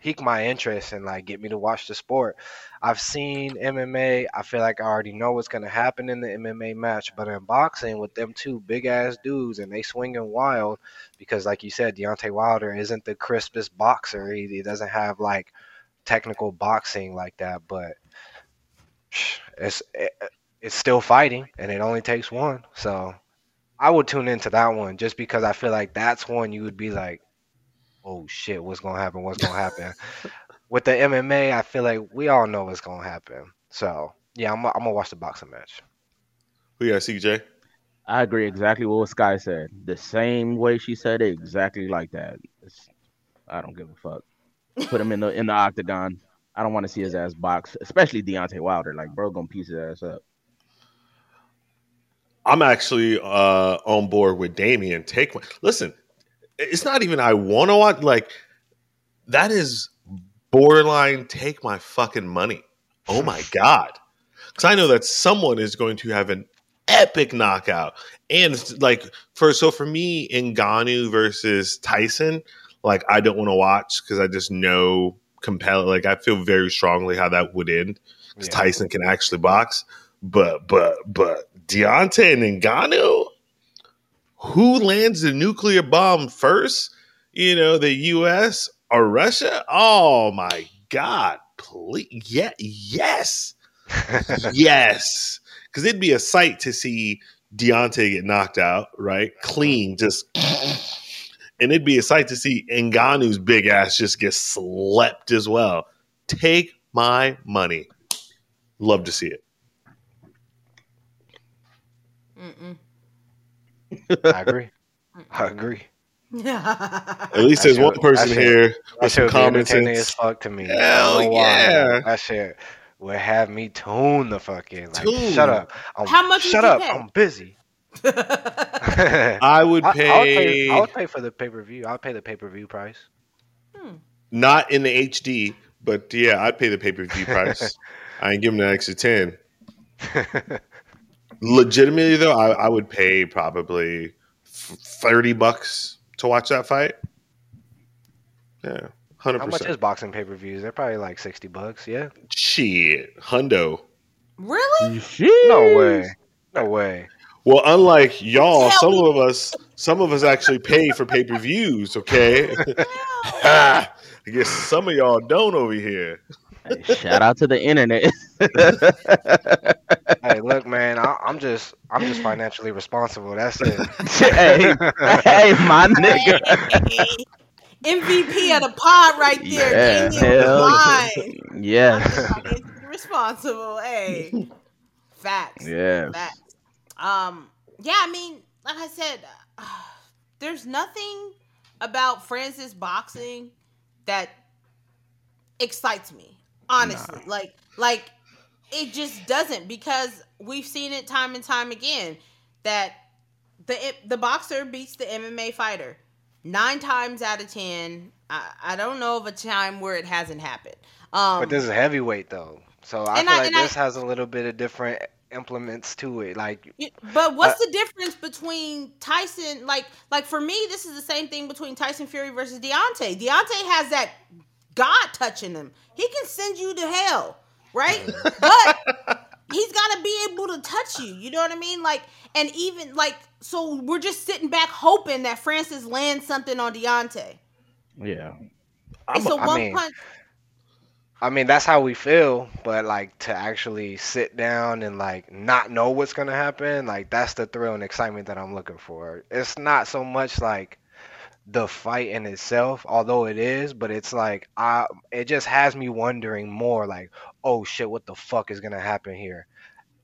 pique my interest and like get me to watch the sport. I've seen MMA. I feel like I already know what's gonna happen in the MMA match, but in boxing with them two big ass dudes and they swinging wild because, like you said, Deontay Wilder isn't the crispest boxer. He, he doesn't have like technical boxing like that, but it's it, it's still fighting, and it only takes one. So I would tune into that one just because I feel like that's one you would be like, "Oh shit, what's gonna happen? What's gonna happen?" With the MMA, I feel like we all know what's gonna happen. So yeah, I'm, I'm gonna watch the boxing match. We got CJ. I agree exactly with what Sky said. The same way she said it, exactly like that. It's, I don't give a fuck. put him in the in the octagon. I don't want to see his ass box, especially Deontay Wilder. Like, bro, gonna piece his ass up. I'm actually uh, on board with Damian. Take my listen. It's not even I want to watch. Like that is borderline. Take my fucking money. Oh my god! Because I know that someone is going to have an epic knockout, and like for so for me, Ngannou versus Tyson. Like I don't want to watch because I just know compel. Like I feel very strongly how that would end because Yeah. Tyson can actually box. But but but Deontay and Ngannou, who lands the nuclear bomb first? You know, the U.S. or Russia? Oh my God! Please, yeah, yes, yes, because it'd be a sight to see Deontay get knocked out, right? Clean, just. And it'd be a sight to see Ngannou's big ass just get slept as well. Take my money. Love to see it. Mm-mm. I agree. I agree. At least there's shit- one person that here That with shit some would be common entertaining as fuck to me. I Hell don't yeah. That shit would have me tune the fucking like. Tune. Shut up. I'm, How much Shut up. pay? I'm busy. I, I would I would pay, pay. I would pay for the pay per view. I'll pay the pay per view price. Hmm. not in the HD, but yeah, I'd pay the pay per view price. I ain't giving an extra ten. Legitimately though, I, I would pay probably thirty bucks to watch that fight. Yeah, hundred How much is boxing pay per views? They're probably like sixty bucks. Yeah. Shit, hundo. really? Shit. No way. No way. Well, unlike y'all, Tell some me. of us, some of us actually pay for pay per views. Okay, I guess some of y'all don't over here. Shout out to the internet. hey, look, man. I, I'm just. I'm just financially responsible. That's it. hey, hey, my nigga. MVP of the pod right there. Yeah, Damian hell Line. Yes. responsible. Hey, facts. Yes. Facts. Um. Yeah. I mean, like I said, uh, there's nothing about Francis boxing that excites me. Honestly, like, like it just doesn't because we've seen it time and time again that the the boxer beats the MMA fighter nine times out of ten. I, I don't know of a time where it hasn't happened. Um, But this is heavyweight though, so I feel I- like and I- this has a little bit of different implements to it. Like, But what's Uh, the difference between Tyson? Like, like for me, this is the same thing between Tyson Fury versus Deontay. Deontay has that God touching him. He can send you to hell, right? but he's got to be able to touch you. You know what I mean? Like, and even like, so we're just sitting back hoping that Francis lands something on Deontay. Yeah. I'm It's a- a I one mean, punch. I mean, that's how we feel. But like to actually sit down and like not know what's gonna happen, like that's the thrill and excitement that I'm looking for. It's not so much like the fight in itself, although it is, but it's like I it just has me wondering more like, oh shit, what the fuck is gonna happen here?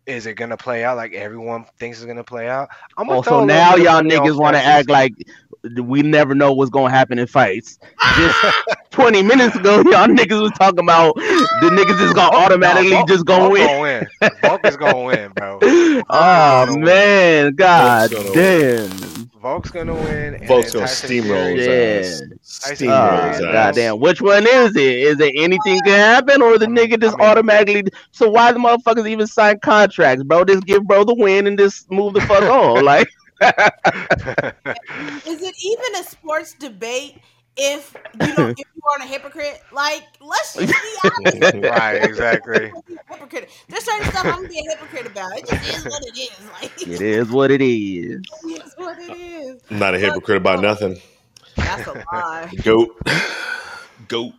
Is it gonna play out like everyone thinks it's gonna play out? I'm gonna Oh, so now y'all niggas want to act like we never know what's gonna happen in fights. Just 20 minutes ago, y'all niggas was talking about the niggas is gonna automatically Volk- just go Volk win. gonna win. Volk is gonna win, bro. oh gonna win. man, god Volk's gonna damn. Volk's gonna win. Volk's gonna steamroll his Yeah. ass. Steamroll Fury Oh, his is- ass. goddamn. Which one is it? Is it anything can happen or the I mean- nigga just I mean- automatically so why the motherfuckers even sign contracts, bro? Just give bro the win and just move the fuck on. Like Is it even a sports debate if you don't if you aren't a hypocrite? Like, let's just be honest. right, exactly. hypocrite. There's certain stuff I'm gonna be a hypocrite about. It just is what it is. Like it is what it is. it's what it is. I'm not a hypocrite about oh, nothing. That's a lie. Goat, goat,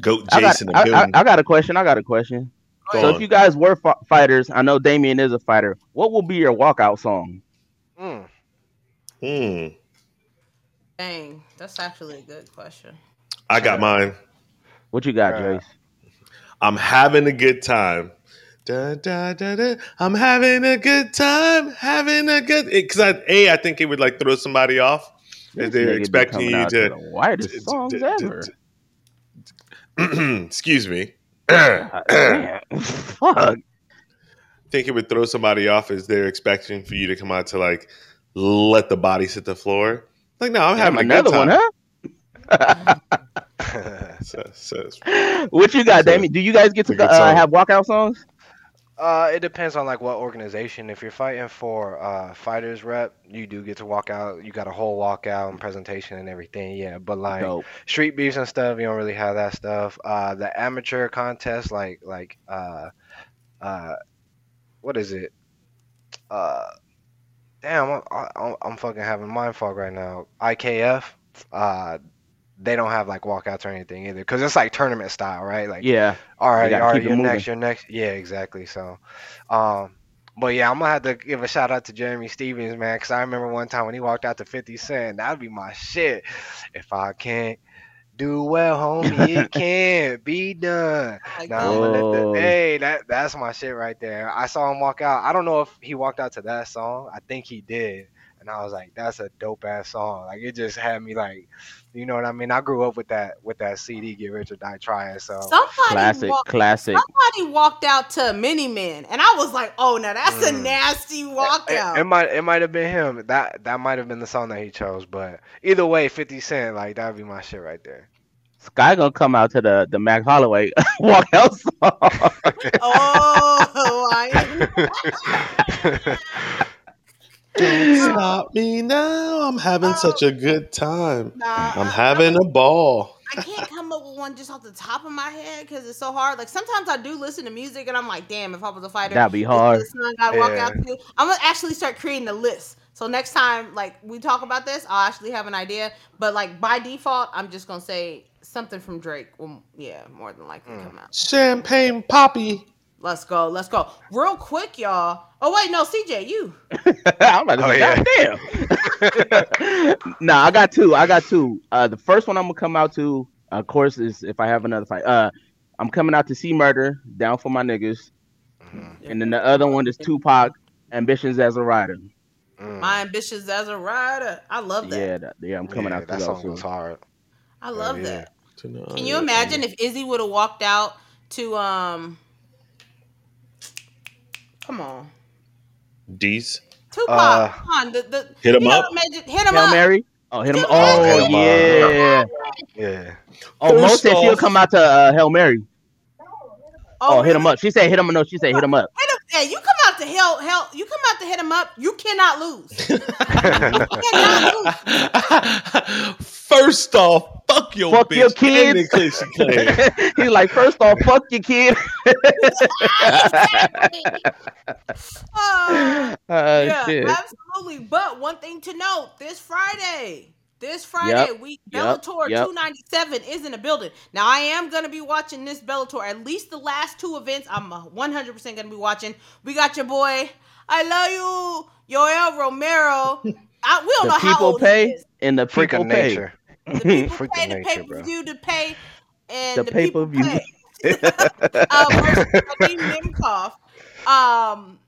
goat. I got, Jason, I, I. I got a question. I got a question. Go So on. if you guys were fi- fighters, I know Damian is a fighter. What will be your walkout song? Mm. Hmm. Dang, that's actually a good question. I got mine. What you got, Bruh. Jace? I'm having a good time. Da, da, da, da. I'm having a good time, having a good. Because I, a, I think it would like throw somebody off if This they're expecting you out to. the whitest to- songs to- to- ever. to- excuse me. Uh, damn. Fuck. Think it would throw somebody off as they're expecting for you to come out to like let the body hit the floor. Like, no, I'm Damn, having a good another one, huh? So- so- What you got, It's a- Damian? Do you guys get to good uh, song. have walkout songs? Uh, it depends on like what organization. If you're fighting for uh fighters rep, you do get to walk out. You got a whole walkout and presentation and everything. Yeah, but like Dope. street beefs and stuff, you don't really have that stuff. Uh, the amateur contest, like like uh, uh, what is it? Uh, damn, I'm, I'm, I'm fucking having mind fog right now. IKF, uh, they don't have like walkouts or anything either, cause it's like tournament style, right? Like Yeah. all right, all right, you're moving. next, you're next. Yeah, exactly. So, um, but yeah, I'm gonna have to give a shout out to Jeremy Stephens, man, because I remember one time when he walked out to 50 Cent, that'd be my shit. If I can't do well, homie, it can't be done. Oh like, Now I'm gonna let Oh. the, hey, that that's my shit right there. I saw him walk out. I don't know if he walked out to that song. I think he did. And I was like, that's a dope ass song. Like it just had me like, you know what I mean? I grew up with that with that CD, Get Rich or Die Trying. So somebody Classic, walked, classic. somebody walked out to Many Men, and I was like, "Oh, now that's a Mm. nasty It, walkout." it might it might have been him. That that might have been the song that he chose. But either way, Fifty Cent, like that'd be my shit right there. Sky gonna come out to the the Max Holloway walkout song. oh, I Don't stop me now. I'm having such a good time. nah, I'm I- having a ball. I can't come up with one just off the top of my head because it's so hard. Like sometimes I do listen to music and I'm like, damn, if I was a fighter, That'd be hard. the I'd walk Yeah. out to. I'm gonna actually start creating a list. So next time, like we talk about this, I'll actually have an idea. But like by default, I'm just gonna say something from Drake. Will, yeah, more than likely Mm. come out. Champagne Papi. Let's go, let's go, real quick, y'all. Oh wait, no, CJ, you. I'm about to Oh, say, yeah. goddamn. nah, I got two. I got two. Uh, the first one I'm gonna come out to, of course, is if I have another fight. Uh, I'm coming out to C-Murder, down for my niggas, Mhm. and then the other one is Tupac, Ambitions as a Rider. Mm. My ambitions as a rider. I love that. Yeah, that, yeah, I'm coming Yeah, out to that those song two. was hard. I love yeah. that. Tonight. Can you imagine if Izzy would have walked out to um? Come on, D's? Tupac. Uh, come on, the, the Hit 'em you know, up? imagine- hit him Hail up. Mary. Oh, hit him. Hit 'em Oh, up. Hit 'em yeah. Yeah. Oh, Mo First said she'll come out to uh, Hail Mary. Oh, hit him up. She said hit him. No, she said hit him up. Hit him. Yeah, you come out to hell. Hell, you come out to hit him up. You cannot lose. You cannot lose. First off, fuck your Fuck bitch. your and kids. then Cliché Clay. He's like, first off, fuck your kid. Oh, Uh, yeah, shit. absolutely. But one thing to note: this Friday, this Friday, we yep, Bellator yep. 297 is in the building. Now, I am gonna be watching this Bellator. At least the last two events, I'm 100 percent gonna be watching. We got your boy. I love you, Yoel Romero. I, we don't The know how people old he pay is. and the Freak people pay. nature. The people Freak pay of the nature, pay bro. per view to pay, and The the, people pay-per-view. pay. uh, versus Vadim Nemkov, um,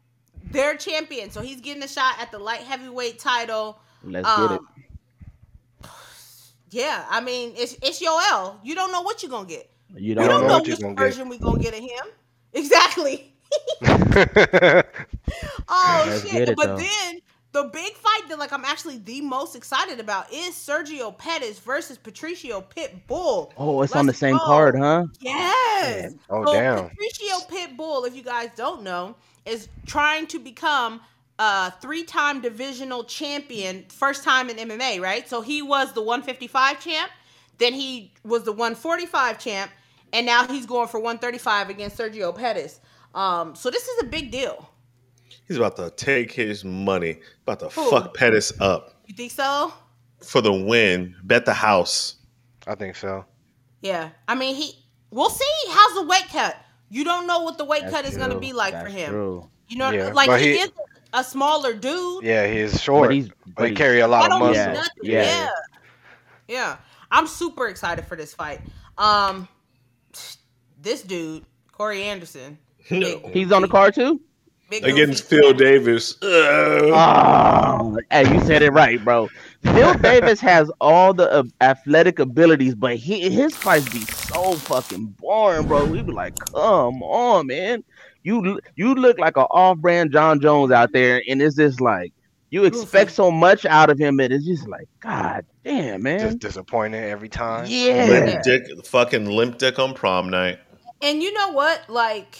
their champion. So he's getting a shot at the light heavyweight title. Let's get it. Yeah, I mean it's it's Yoel. You don't know what you're gonna get. You You don't, don't know know what which gonna get. version we're gonna get of him. Exactly. Oh Let's shit! it, but though. then the big fight that like I'm actually the most excited about is Sergio Pettis versus Patricio Pitbull. Oh, it's on the same go. card, huh? Yes. Oh, so damn. Patricio Pitbull, if you guys don't know, is trying to become a three-time divisional champion, first time in MMA, right? So he was the 155 champ, then he was the 145 champ, and now he's going for 135 against Sergio Pettis. Um, so this is a big deal. He's about to take his money, about to Who? fuck Pettis up You think so? for the win. Bet the house. I think so. Yeah. I mean, he. We'll see. How's the weight cut? You don't know what the weight That's cut is going to be like for him. true. You know, Yeah, like but he, he- is a smaller dude. Yeah, he's short, But he's, but but he carry a lot of muscle. Yeah, yeah. Yeah. yeah. I'm super excited for this fight. Um this dude, Corey Anderson. No. he's on the card too. Big Against goofy. Phil Davis. Ugh. Oh, hey, you said it right, bro. Phil Davis has all the uh, athletic abilities, but he, his fights be so fucking boring, bro. We be like, come on, man. You you look like an off-brand Jon Jones out there, and it's just like you expect so much out of him that it's just like, God damn, man. Just disappointing every time. Yeah. Limp dick, fucking limp dick on prom night. And you know what? Like,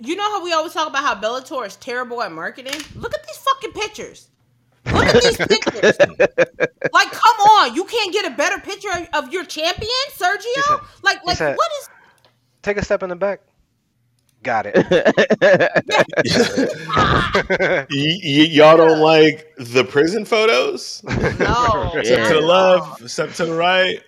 you know how we always talk about how Bellator is terrible at marketing? Look at these fucking pictures. Look at these pictures. like, come on, you can't get a better picture of your champion, Sergio. said- like, like said- what is? Take a step in the back. Got it. Y- y- y'all don't like the prison photos? No. Step Yeah. to the left, step to the right.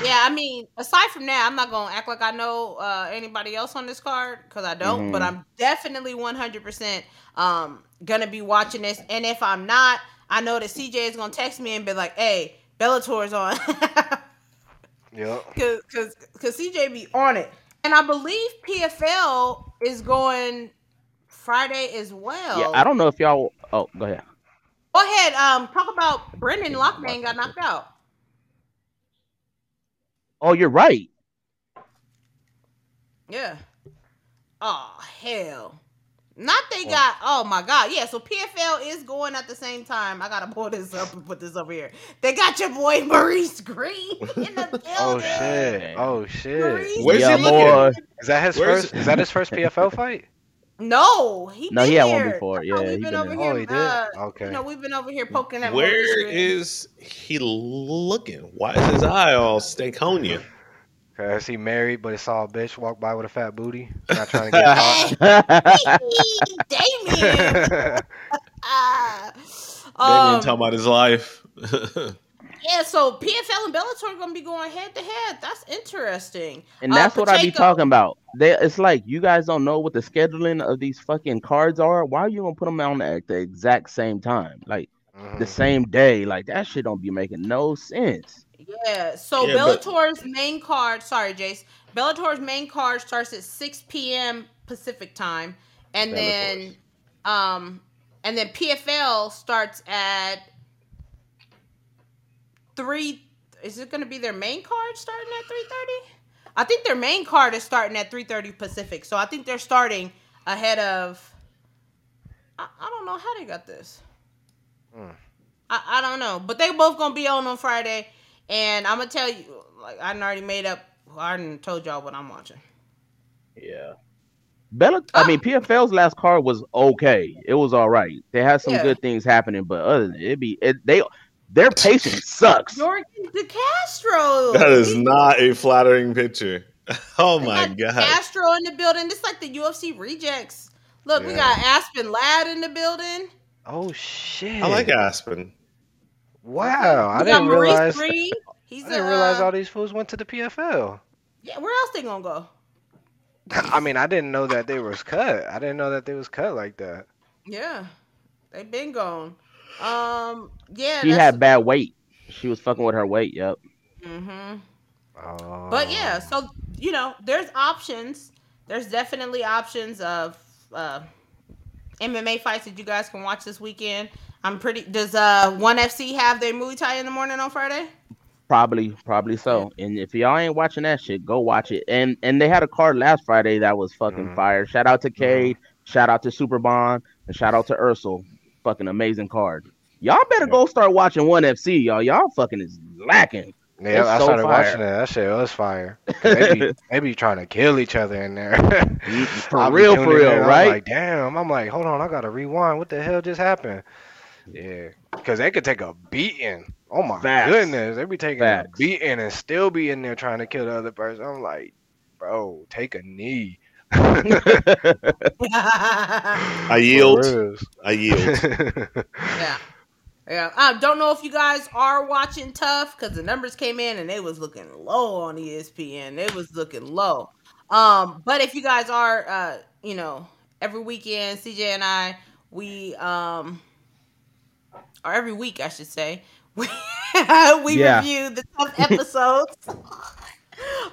Yeah, I mean, aside from that, I'm not gonna act like I know uh, anybody else on this card because I don't. But Mhm. I'm definitely 100 percent um gonna be watching this. And if I'm not, I know that CJ is gonna text me and be like, "Hey, Bellator's on," yep. because because because CJ be on it. And I believe PFL is going Friday as well. yeah, I don't know if y'all. Oh, go ahead. Go ahead. Um, talk about Brendan Loughnane got knocked out. Oh, you're right. Yeah. Oh hell. Not they got. Oh my god. Yeah. So PFL is going at the same time. I gotta pull this up and put this over here. They got your boy Maurice Greene in the building. Oh shit. Oh shit. Maurice Where's yeah, he Greene. boy. Is that his Where's- first? Is that his first PFL fight? No, he No, been he had here. one before. You know, Yeah, we've he been been over here. Oh, he did? Uh, Okay. You know, we've been over here poking at Maurice Where he looking? Why is his eye all Stankonia? Cause he married, but he saw a bitch walk by with a fat booty. Not trying to get caught. Damian. Ah. Damian Um, talking about his life. yeah, so PFL and Bellator are gonna be going head to head. That's interesting. And Uh, that's what I be talking about. They, it's like you guys don't know what the scheduling of these fucking cards are. Why are you gonna put them on at the exact same time, like Mhm. the same day? Like that shit don't be making no sense. Yeah. So Yeah, but- Bellator's main card, sorry, Jace. Bellator's main card starts at 6 p.m. Pacific time, and then, um, and then PFL starts at three. Is it going to be their main card starting at 3:30? I think their main card is starting at 3:30 Pacific, so I think they're starting ahead of. I, I don't know how they got this. Hmm. I, I don't know, but they both gonna be on on Friday, and I'm gonna tell you, like I done already made up. I already told y'all what I'm watching. Yeah. Bella, I mean oh. PFL's last card was okay. It was all right. They had some Yeah. good things happening, but other than it be it they their patience sucks. Jordan De Castro. That is not a flattering picture. Oh my god. Castro in the building. It's like the UFC rejects. Look, we got Aspen Ladd in the building. Oh shit! I like Aspen. Wow, I We got didn't Maurice realize. Greene. He's I didn't a, realize uh, all these fools went to the PFL. Yeah, where else they gonna go? I mean, I didn't know that they was cut. I didn't know that they was cut like that. Yeah, they been gone. Um, yeah, She had bad weight. She was fucking with her weight. Yep. Mm-hmm. Oh. But yeah, so you know, there's options. There's definitely options of uh, MMA fights that you guys can watch this weekend. I'm pretty. Does uh One FC have their Muay Thai in the morning on Friday? Probably, probably so. And if y'all ain't watching that shit, go watch it. And and they had a card last Friday that was fucking Mhm. fire. Shout out to Cade, shout out to Superbon, and shout out to Eersel. Fucking amazing card. Y'all better go start watching One FC, y'all. Y'all fucking is lacking. Yeah, It's I so started fire. watching it. That shit was fire. Maybe, be, they be trying to kill each other in there. For I be real, for real, in, I'm right? like, damn. I'm like, hold on, I gotta rewind. What the hell just happened? Yeah, because they could take a beating. Oh my Facts. goodness, they be taking Facts. a beating and still be in there trying to kill the other person. I'm like, bro, take a knee. I yield. I yield. yeah. Yeah, I don't know if you guys are watching TUF because the numbers came in and they was looking low on ESPN. They was looking low. Um, but if you guys are, uh, you know, every weekend, CJ and I, we um, or every week, I should say, we we Yeah. review the TUF episodes.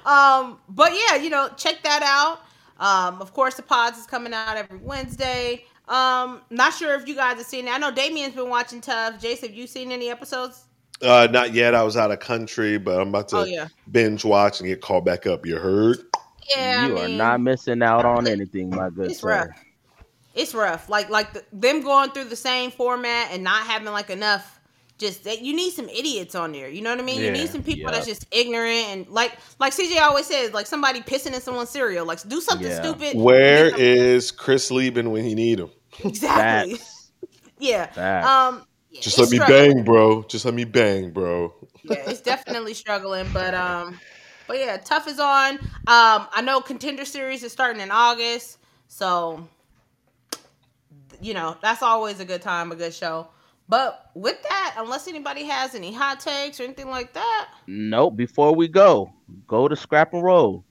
um, but yeah, you know, check that out. Um, of course, the pods is coming out every Wednesday. Um, not sure if you guys have seen it. I know Damian's been watching TUF. Jace, have you seen any episodes? Uh, not yet. I was out of country, but I'm about to Oh yeah. binge watch and get called back up. You heard? Yeah. you I are not missing out on anything, my good It's sir. rough. It's rough. Like like the, them going through the same format and not having like enough. Just that you need some idiots on there. You know what I mean? You need some people Yeah. that's just ignorant and like like CJ always says, like somebody pissing in someone's cereal. Like do something Yeah. stupid. Where Make is Chris Leben when you need him? exactly? Facts. Yeah. Facts. Um. Just it's let me struggling. bang, bro. Just let me bang, bro. yeah, it's definitely struggling, but um, but yeah, TUF is on. Um, I know contender series is starting in August, so you know that's always a good time, a good show. But with that, unless anybody has any hot takes or anything like that, Nope. Before we go, go to Scrap and Roll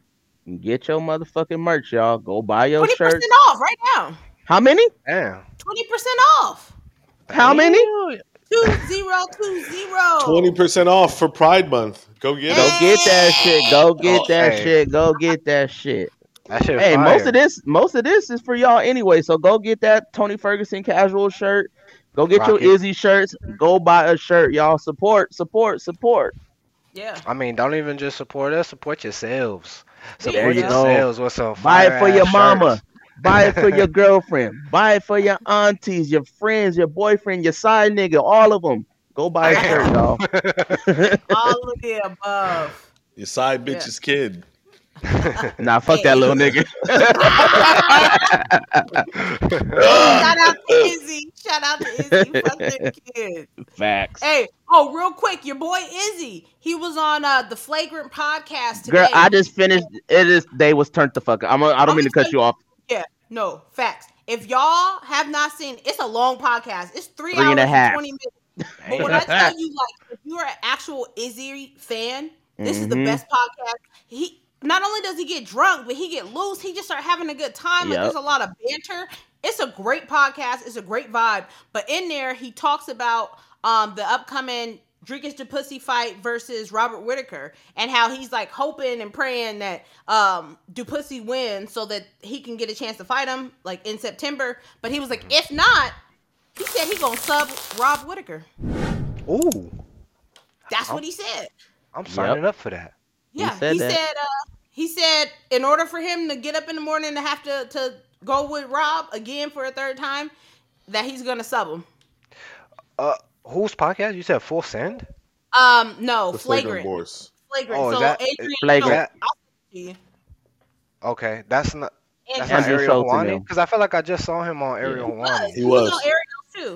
and get your motherfucking merch, y'all. Go buy your twenty shirt. percent off right now. How many? Damn. Twenty percent off. How many? Two zero two zero. Twenty percent off for Pride Month. Go get it. Go get that shit. Go get Oh, that hey. shit. Go get that shit. That Hey, fire. most of this, most of this is for y'all anyway. So go get that Tony Ferguson casual shirt. Go get Rock your it. Izzy shirts. Go buy a shirt, y'all. Support, support, support. Yeah. I mean, don't even just support us. Support yourselves. There Support you go. yourselves with some Buy it for your fire-ass mama. Buy it for your girlfriend. Buy it for your aunties, your friends, your boyfriend, your side nigga, all of them. Go buy a shirt, y'all. All of the above. Your side Yeah. bitch's kid. Nah, fuck that little nigga. Shout out to Izzy. Shout out to Izzy. Fuck them kids. Facts. Hey, oh, real quick, your boy Izzy. He was on uh the Flagrant podcast today. Girl, I just finished. It is. They was turned the fuck up. I'm. A, I don't I'm mean to cut you off. yeah, no facts. If y'all have not seen, it's a long podcast. It's three, Three hours and a half. twenty minutes. But when I tell you, like, if you're an actual Izzy fan, this is the Mhm. best podcast. He not only does he get drunk, but he get loose. He just start having a good time. Like there's a lot of banter. It's a great podcast. It's a great vibe. But in there, he talks about um the upcoming Dricus du Plessis fight versus Robert Whitaker and how he's like hoping and praying that um Du Plessis wins so that he can get a chance to fight him like in September. But he was like, if not, he said he gonna sub Rob Whitaker. Ooh, That's what he said. I'm signing up for that. Yeah, said he that. said. Uh, he said in order for him to get up in the morning to have to to go with Rob again for a third time, that he's gonna sub him. Uh, whose podcast? You said Full Send? Um, no, The flagrant flagrant, boys. flagrant. Oh, so that- Adrian, Flagrant. no, That- I'll send it to you. Okay, that's not that's not Ariel Schultz and because I feel like I just saw him on Ariel he was. Helwani. He was. on Ariel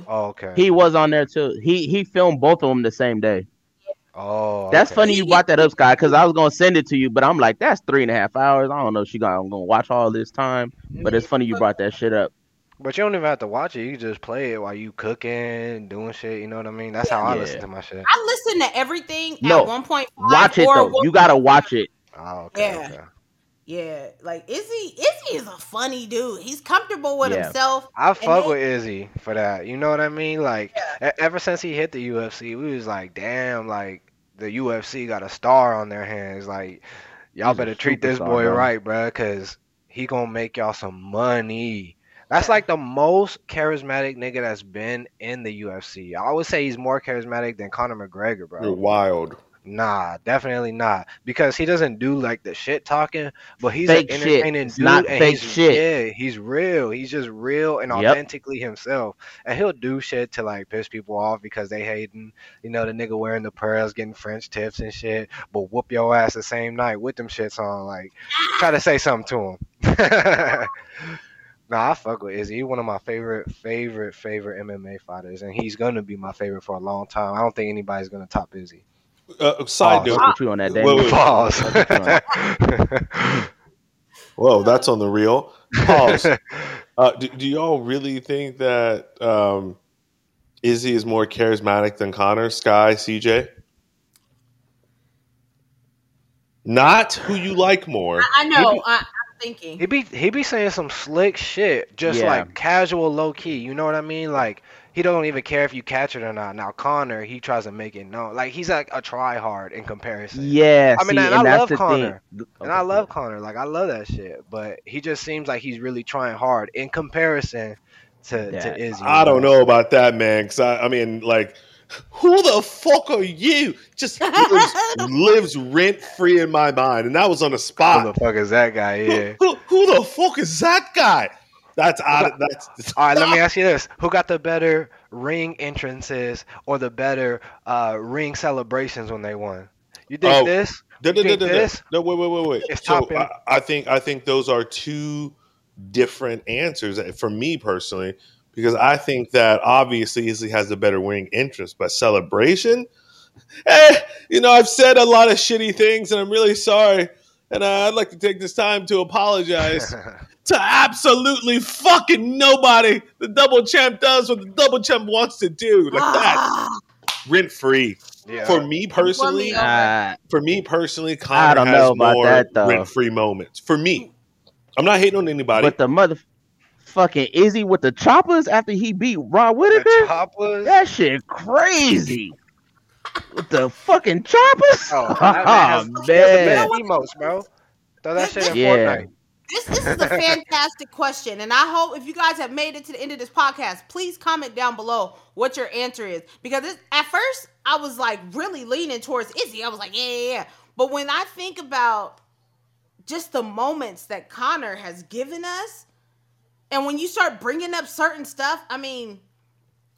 too. Oh, okay. He was on there too. He he filmed both of them the same day. Oh, That's okay. funny you brought that up, Scott, because I was gonna send it to you, but I'm like, that's three and a half hours. I don't know if she gonna, I'm gonna watch all this time. But it's funny you brought that shit up. But you don't even have to watch it. You just play it while you cooking, doing shit. You know what I mean? That's how I listen to my shit. I listen to everything No, at one point. Watch it though. one- You gotta watch it. Oh, okay. Yeah. okay. Yeah, like Izzy. Izzy is a funny dude. He's comfortable with Yeah. himself. I fuck then- with Izzy for that. You know what I mean? Like e- ever since he hit the UFC, we was like, damn, like the UFC got a star on their hands. Like y'all He's better treat this boy bro. right, bruh, cause he gonna make y'all some money. That's like the most charismatic nigga that's been in the UFC. I always say he's more charismatic than Conor McGregor, bro. You're wild. Nah, definitely not. Because he doesn't do like the shit talking, but he's Fake an entertaining dude. not fake he's, shit. Yeah, he's real. He's just real and Yep. authentically himself. And he'll do shit to like piss people off because they hating. You know, the nigga wearing the pearls, getting French tips and shit, but whoop your ass the same night with them shits on. Like, try to say something to him. Nah, I fuck with Izzy. He's one of my favorite, favorite, favorite MMA fighters, and he's gonna be my favorite for a long time. I don't think anybody's gonna top Izzy. Uh, side Oh, note. Fuck you on that, Wait, wait. Pause. Fuck with you on- Whoa, that's on the real. Pause. uh, do, do y'all really think that um, Izzy is more charismatic than Conor, Sky, CJ? Not who you like more. I, I know. He be- I, I'm thinking. he be he be saying some slick shit, just Yeah. like casual, low key. You know what I mean? Like he don't even care if you catch it or not. Now Conor, he tries to make it known. Like he's like a try hard in comparison. Yeah, I mean, see, and and, I that's love Conor. thing. And I love Conor. Like I love that shit. But he just seems like he's really trying hard in comparison to, Yeah. to Izzy. I don't know about that, man. Because I, I mean, like, who the fuck are you? Just lives, lives rent free in my mind, and that was on the spot. Who the fuck is that guy? Yeah. Who, who the fuck is that guy? That's out. Of, that's All right, let me ask you this: Who got the better ring entrances or the better uh, ring celebrations when they won? You think Oh, this? No, no, You no, think no, no. this? No, wait, wait, wait, wait. It's So. I, I think I think those are two different answers uh, for me personally, because I think that obviously Izzy has a better ring entrance, but celebration, eh, you know, I've said a lot of shitty things, and I'm really sorry, and uh, I'd like to take this time to apologize to absolutely fucking nobody. The double champ does what the double champ wants to do, like that, Ah, rent free. yeah. For me personally, Uh, for me personally, Conor don't has know about more that, rent-free moments. For me, I'm not hating on anybody. but the motherfucking Izzy with the choppers after he beat Robert Whittaker, choppers. that shit crazy. With the fucking choppers. Oh, Oh, that man has- man. he has the best emotes, bro. Throw that shit in Yeah. Fortnite. This this is a fantastic question, and I hope if you guys have made it to the end of this podcast, please comment down below what your answer is. Because at first I was like really leaning towards Izzy. I was like, yeah, yeah, yeah. But when I think about just the moments that Conor has given us, and when you start bringing up certain stuff, I mean,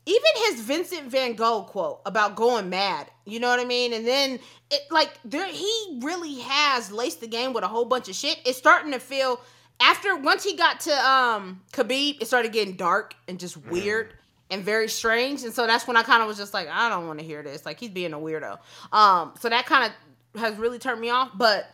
even his Vincent Van Gogh quote about going mad, you know what I mean? And then it like there he really has laced the game with a whole bunch of shit. It's starting to feel after once he got to um Khabib, it started getting dark and just weird and very strange. And so that's when I kind of was just like, I don't want to hear this. Like he's being a weirdo. Um, so that kind of has really turned me off. But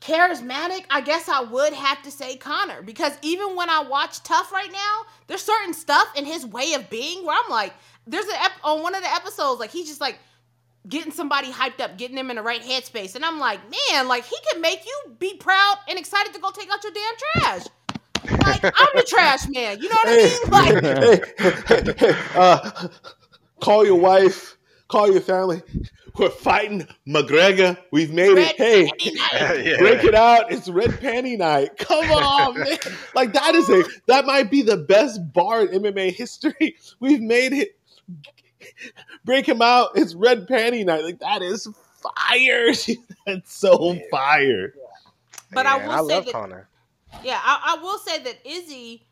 charismatic, I guess I would have to say Conor because even when I watch TUF right now, there's certain stuff in his way of being where I'm like, there's an ep- on one of the episodes like he's just like getting somebody hyped up, getting them in the right headspace, and I'm like, man, like he can make you be proud and excited to go take out your damn trash. Like I'm the trash man, you know what I mean? Like hey, hey, hey, uh, call your wife, call your family. We're fighting McGregor. We've made Red it. Hey, yeah. break it out. It's Red Panty Night. Come on, man. Like that is a that might be the best bar in MMA history. We've made it. Break him out. It's Red Panty Night. Like that is fire. That's so Yeah. fire. But I will and say love that- Conor. Yeah, I, I will say that Izzy,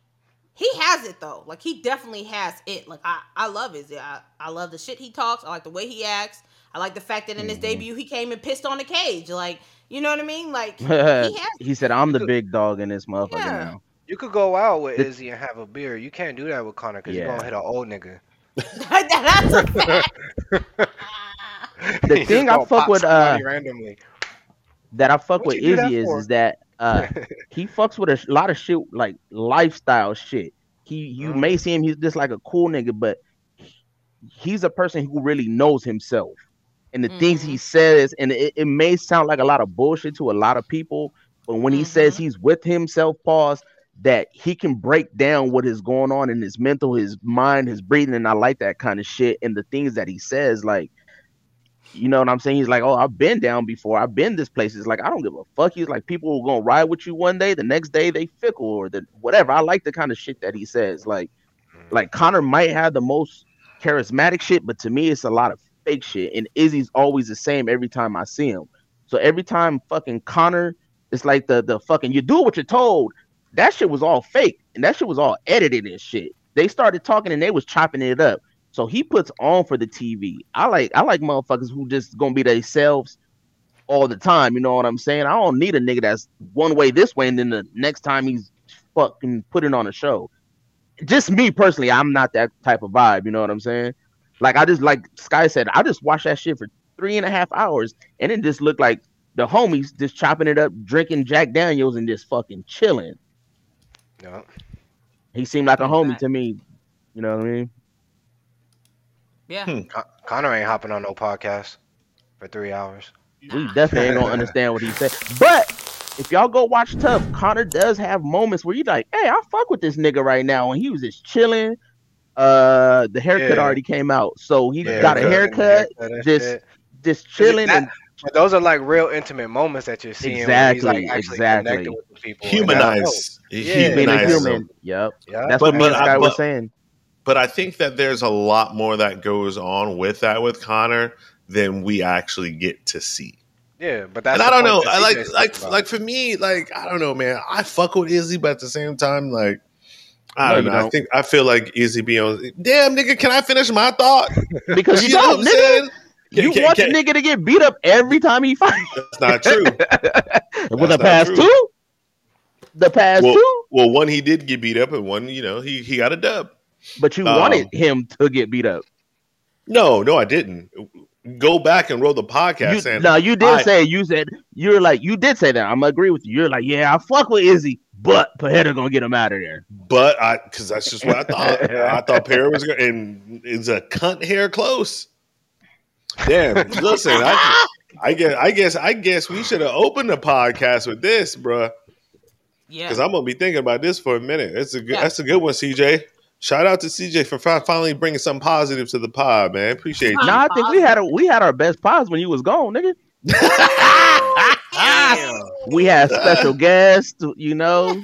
he has it though. Like he definitely has it. Like I, I love Izzy. I, I love the shit he talks. I like the way he acts. I like the fact that in his Mhm. debut he came and pissed on the cage. Like you know what I mean? Like he he said, "I'm the big dog in this motherfucker Yeah. now." You could go out with Izzy and have a beer. You can't do that with Conor because you're gonna hit an old nigga. That's a fact. The He's thing I fuck with, uh, randomly. That I fuck What with you do that Izzy is for? is that uh, he fucks with a lot of shit like lifestyle shit. He you Mhm. may see him he's just like a cool nigga, but he's a person who really knows himself and the things he says. And it, it may sound like a lot of bullshit to a lot of people, but when he says Mhm. he's with himself, pause that he can break down what is going on in his mental, his mind, his breathing, and I like that kind of shit. And the things that he says, like you know what I'm saying? He's like, oh, I've been down before. I've been this place. It's like I don't give a fuck. He's like, people are gonna ride with you one day, the next day they fickle or the whatever. I like the kind of shit that he says. Like, mm. like Conor might have the most charismatic shit, but to me, it's a lot of fake shit. And Izzy's always the same every time I see him. So every time fucking Conor, it's like the the fucking you do what you're told. That shit was all fake, and that shit was all edited and shit. They started talking and they was chopping it up. So he puts on for the TV. I like I like motherfuckers who just gonna be themselves all the time. You know what I'm saying? I don't need a nigga that's one way this way, and then the next time he's fucking putting on a show. Just me personally, I'm not that type of vibe. You know what I'm saying? Like I just like Sky said, I just watched that shit for three and a half hours, and it just looked like the homies just chopping it up, drinking Jack Daniels, and just fucking chilling. No. He seemed like a homie Exactly. to me. You know what I mean? Yeah. Con- Conor ain't hopping on no podcast for three hours. We definitely ain't gonna understand what he said. But if y'all go watch TUF, Conor does have moments where you like, hey, I fuck with this nigga right now. And he was just chilling. Uh, the haircut Yeah. already came out, so he Yeah, got a good. haircut, just shit. just chilling. That- and But those are like real intimate moments that you're seeing. Exactly, Where he's like actually exactly. connected with people. and that's dope. Humanize. Yeah. Being a Humanize them. human. Yep. Yeah. That's But- what me but and I- Sky were but- saying. But I think that there's a lot more that goes on with that with Conor than we actually get to see. Yeah, but that's and I don't know. I like like about. like for me, like I don't know, man. I fuck with Izzy, but at the same time, like I No, don't you know. I don't. think I feel like Izzy be on. Damn, nigga, can I finish my thought? Because you, know don't, what I'm nigga. saying? You Can- want can- the nigga to get beat up every time he fights. That's not true. With the past true. two? The past Well- two? well, one he did get beat up, and one, you know, he he got a dub. But you um, wanted him to get beat up. No, no, I didn't. Go back and roll the podcast. You, no, you did I- say you said you're like you did say that. I'm gonna agree with you. You're like, yeah, I fuck with Izzy, but Pereira gonna get him out of there. But I, because that's just what I thought. I thought Perry was gonna, and it's a cunt hair close. Damn, listen, I, I guess, I guess, I guess we should have opened the podcast with this, bruh. Yeah. Because I'm gonna be thinking about this for a minute. That's a good, Yeah. that's a good one, CJ. Shout out to CJ for fi- finally bringing some positive to the pod, man. Appreciate you. No, I think we had a we had our best pods when you was gone, nigga. Damn. We had special guests, you know.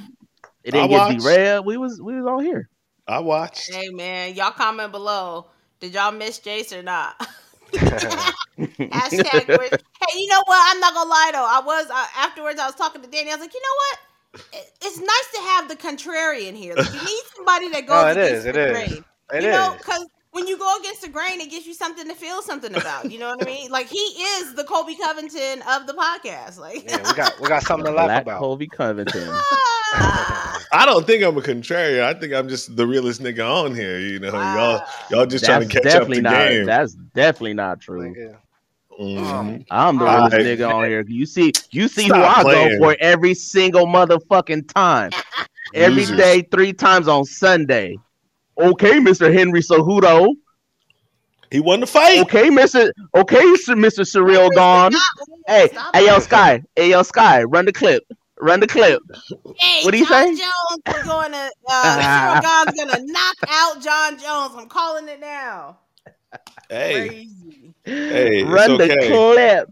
It didn't get derailed. We was we was all here. I watched. Hey man, y'all comment below. Did y'all miss Jace or not? Hashtag. Rich- hey, you know what? I'm not gonna lie though. I was uh, afterwards. I was talking to Danny. I was like, you know what? It- It's nice to have the contrarian here. Like, you need somebody that goes Oh, it against is, it the is. grain. It you know, because when you go against the grain, it gives you something to feel something about. You know what I mean? Like he is the Colby Covington of the podcast. Like, Yeah, we got we got something to laugh Black about. Colby Covington. I don't think I'm a contrarian. I think I'm just the realest nigga on here. You know, y'all, y'all just trying to catch up definitely the not. game. That's definitely not true. Nigga. Mhm. I'm the realest right. nigga on here. You see, you see Stop who I playing. go for every single motherfucking time. Every Losers. day, three times on Sunday. Okay, Mr. Henry Cejudo. He won the fight. Okay, Mr. Okay, Sir- Mr. Ciryl Gane. Hey, hey, yo. Sky. Hey, yo, Sky. Run the clip. Run the clip. Hey, What'd he Jon say? Jones is going to. Uh, Ciryl Gane's going to knock out Jon Jones. I'm calling it now. Hey, Crazy. Hey, it's Run the clip.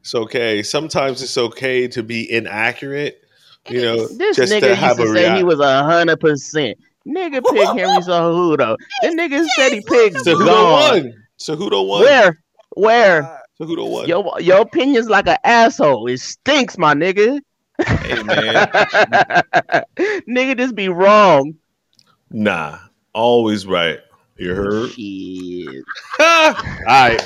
it's okay. Sometimes it's okay to be inaccurate. You know. This just nigga to used have to a say reaction. he was a hundred percent. Nigga picked Henry Cejudo. The nigga said he picked So who won? So who don't won? Where? Where? Uh, So who don't won? Your your opinion's like an asshole. It stinks, my nigga. Hey man, nigga, just be wrong. nah, always right. You heard? Shit. All right.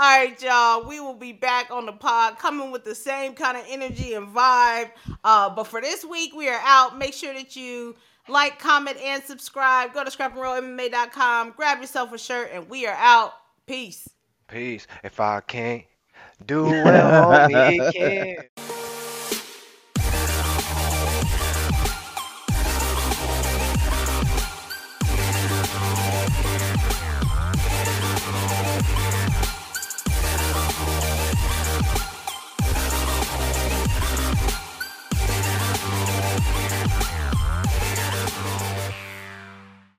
All right, y'all. We will be back on the pod coming with the same kind of energy and vibe. Uh, but for this week, we are out. Make sure that you like, comment, and subscribe. Go to scrapandrollmma.com, grab yourself a shirt, and we are out. Peace. Peace. If I can't do well, homie, it can.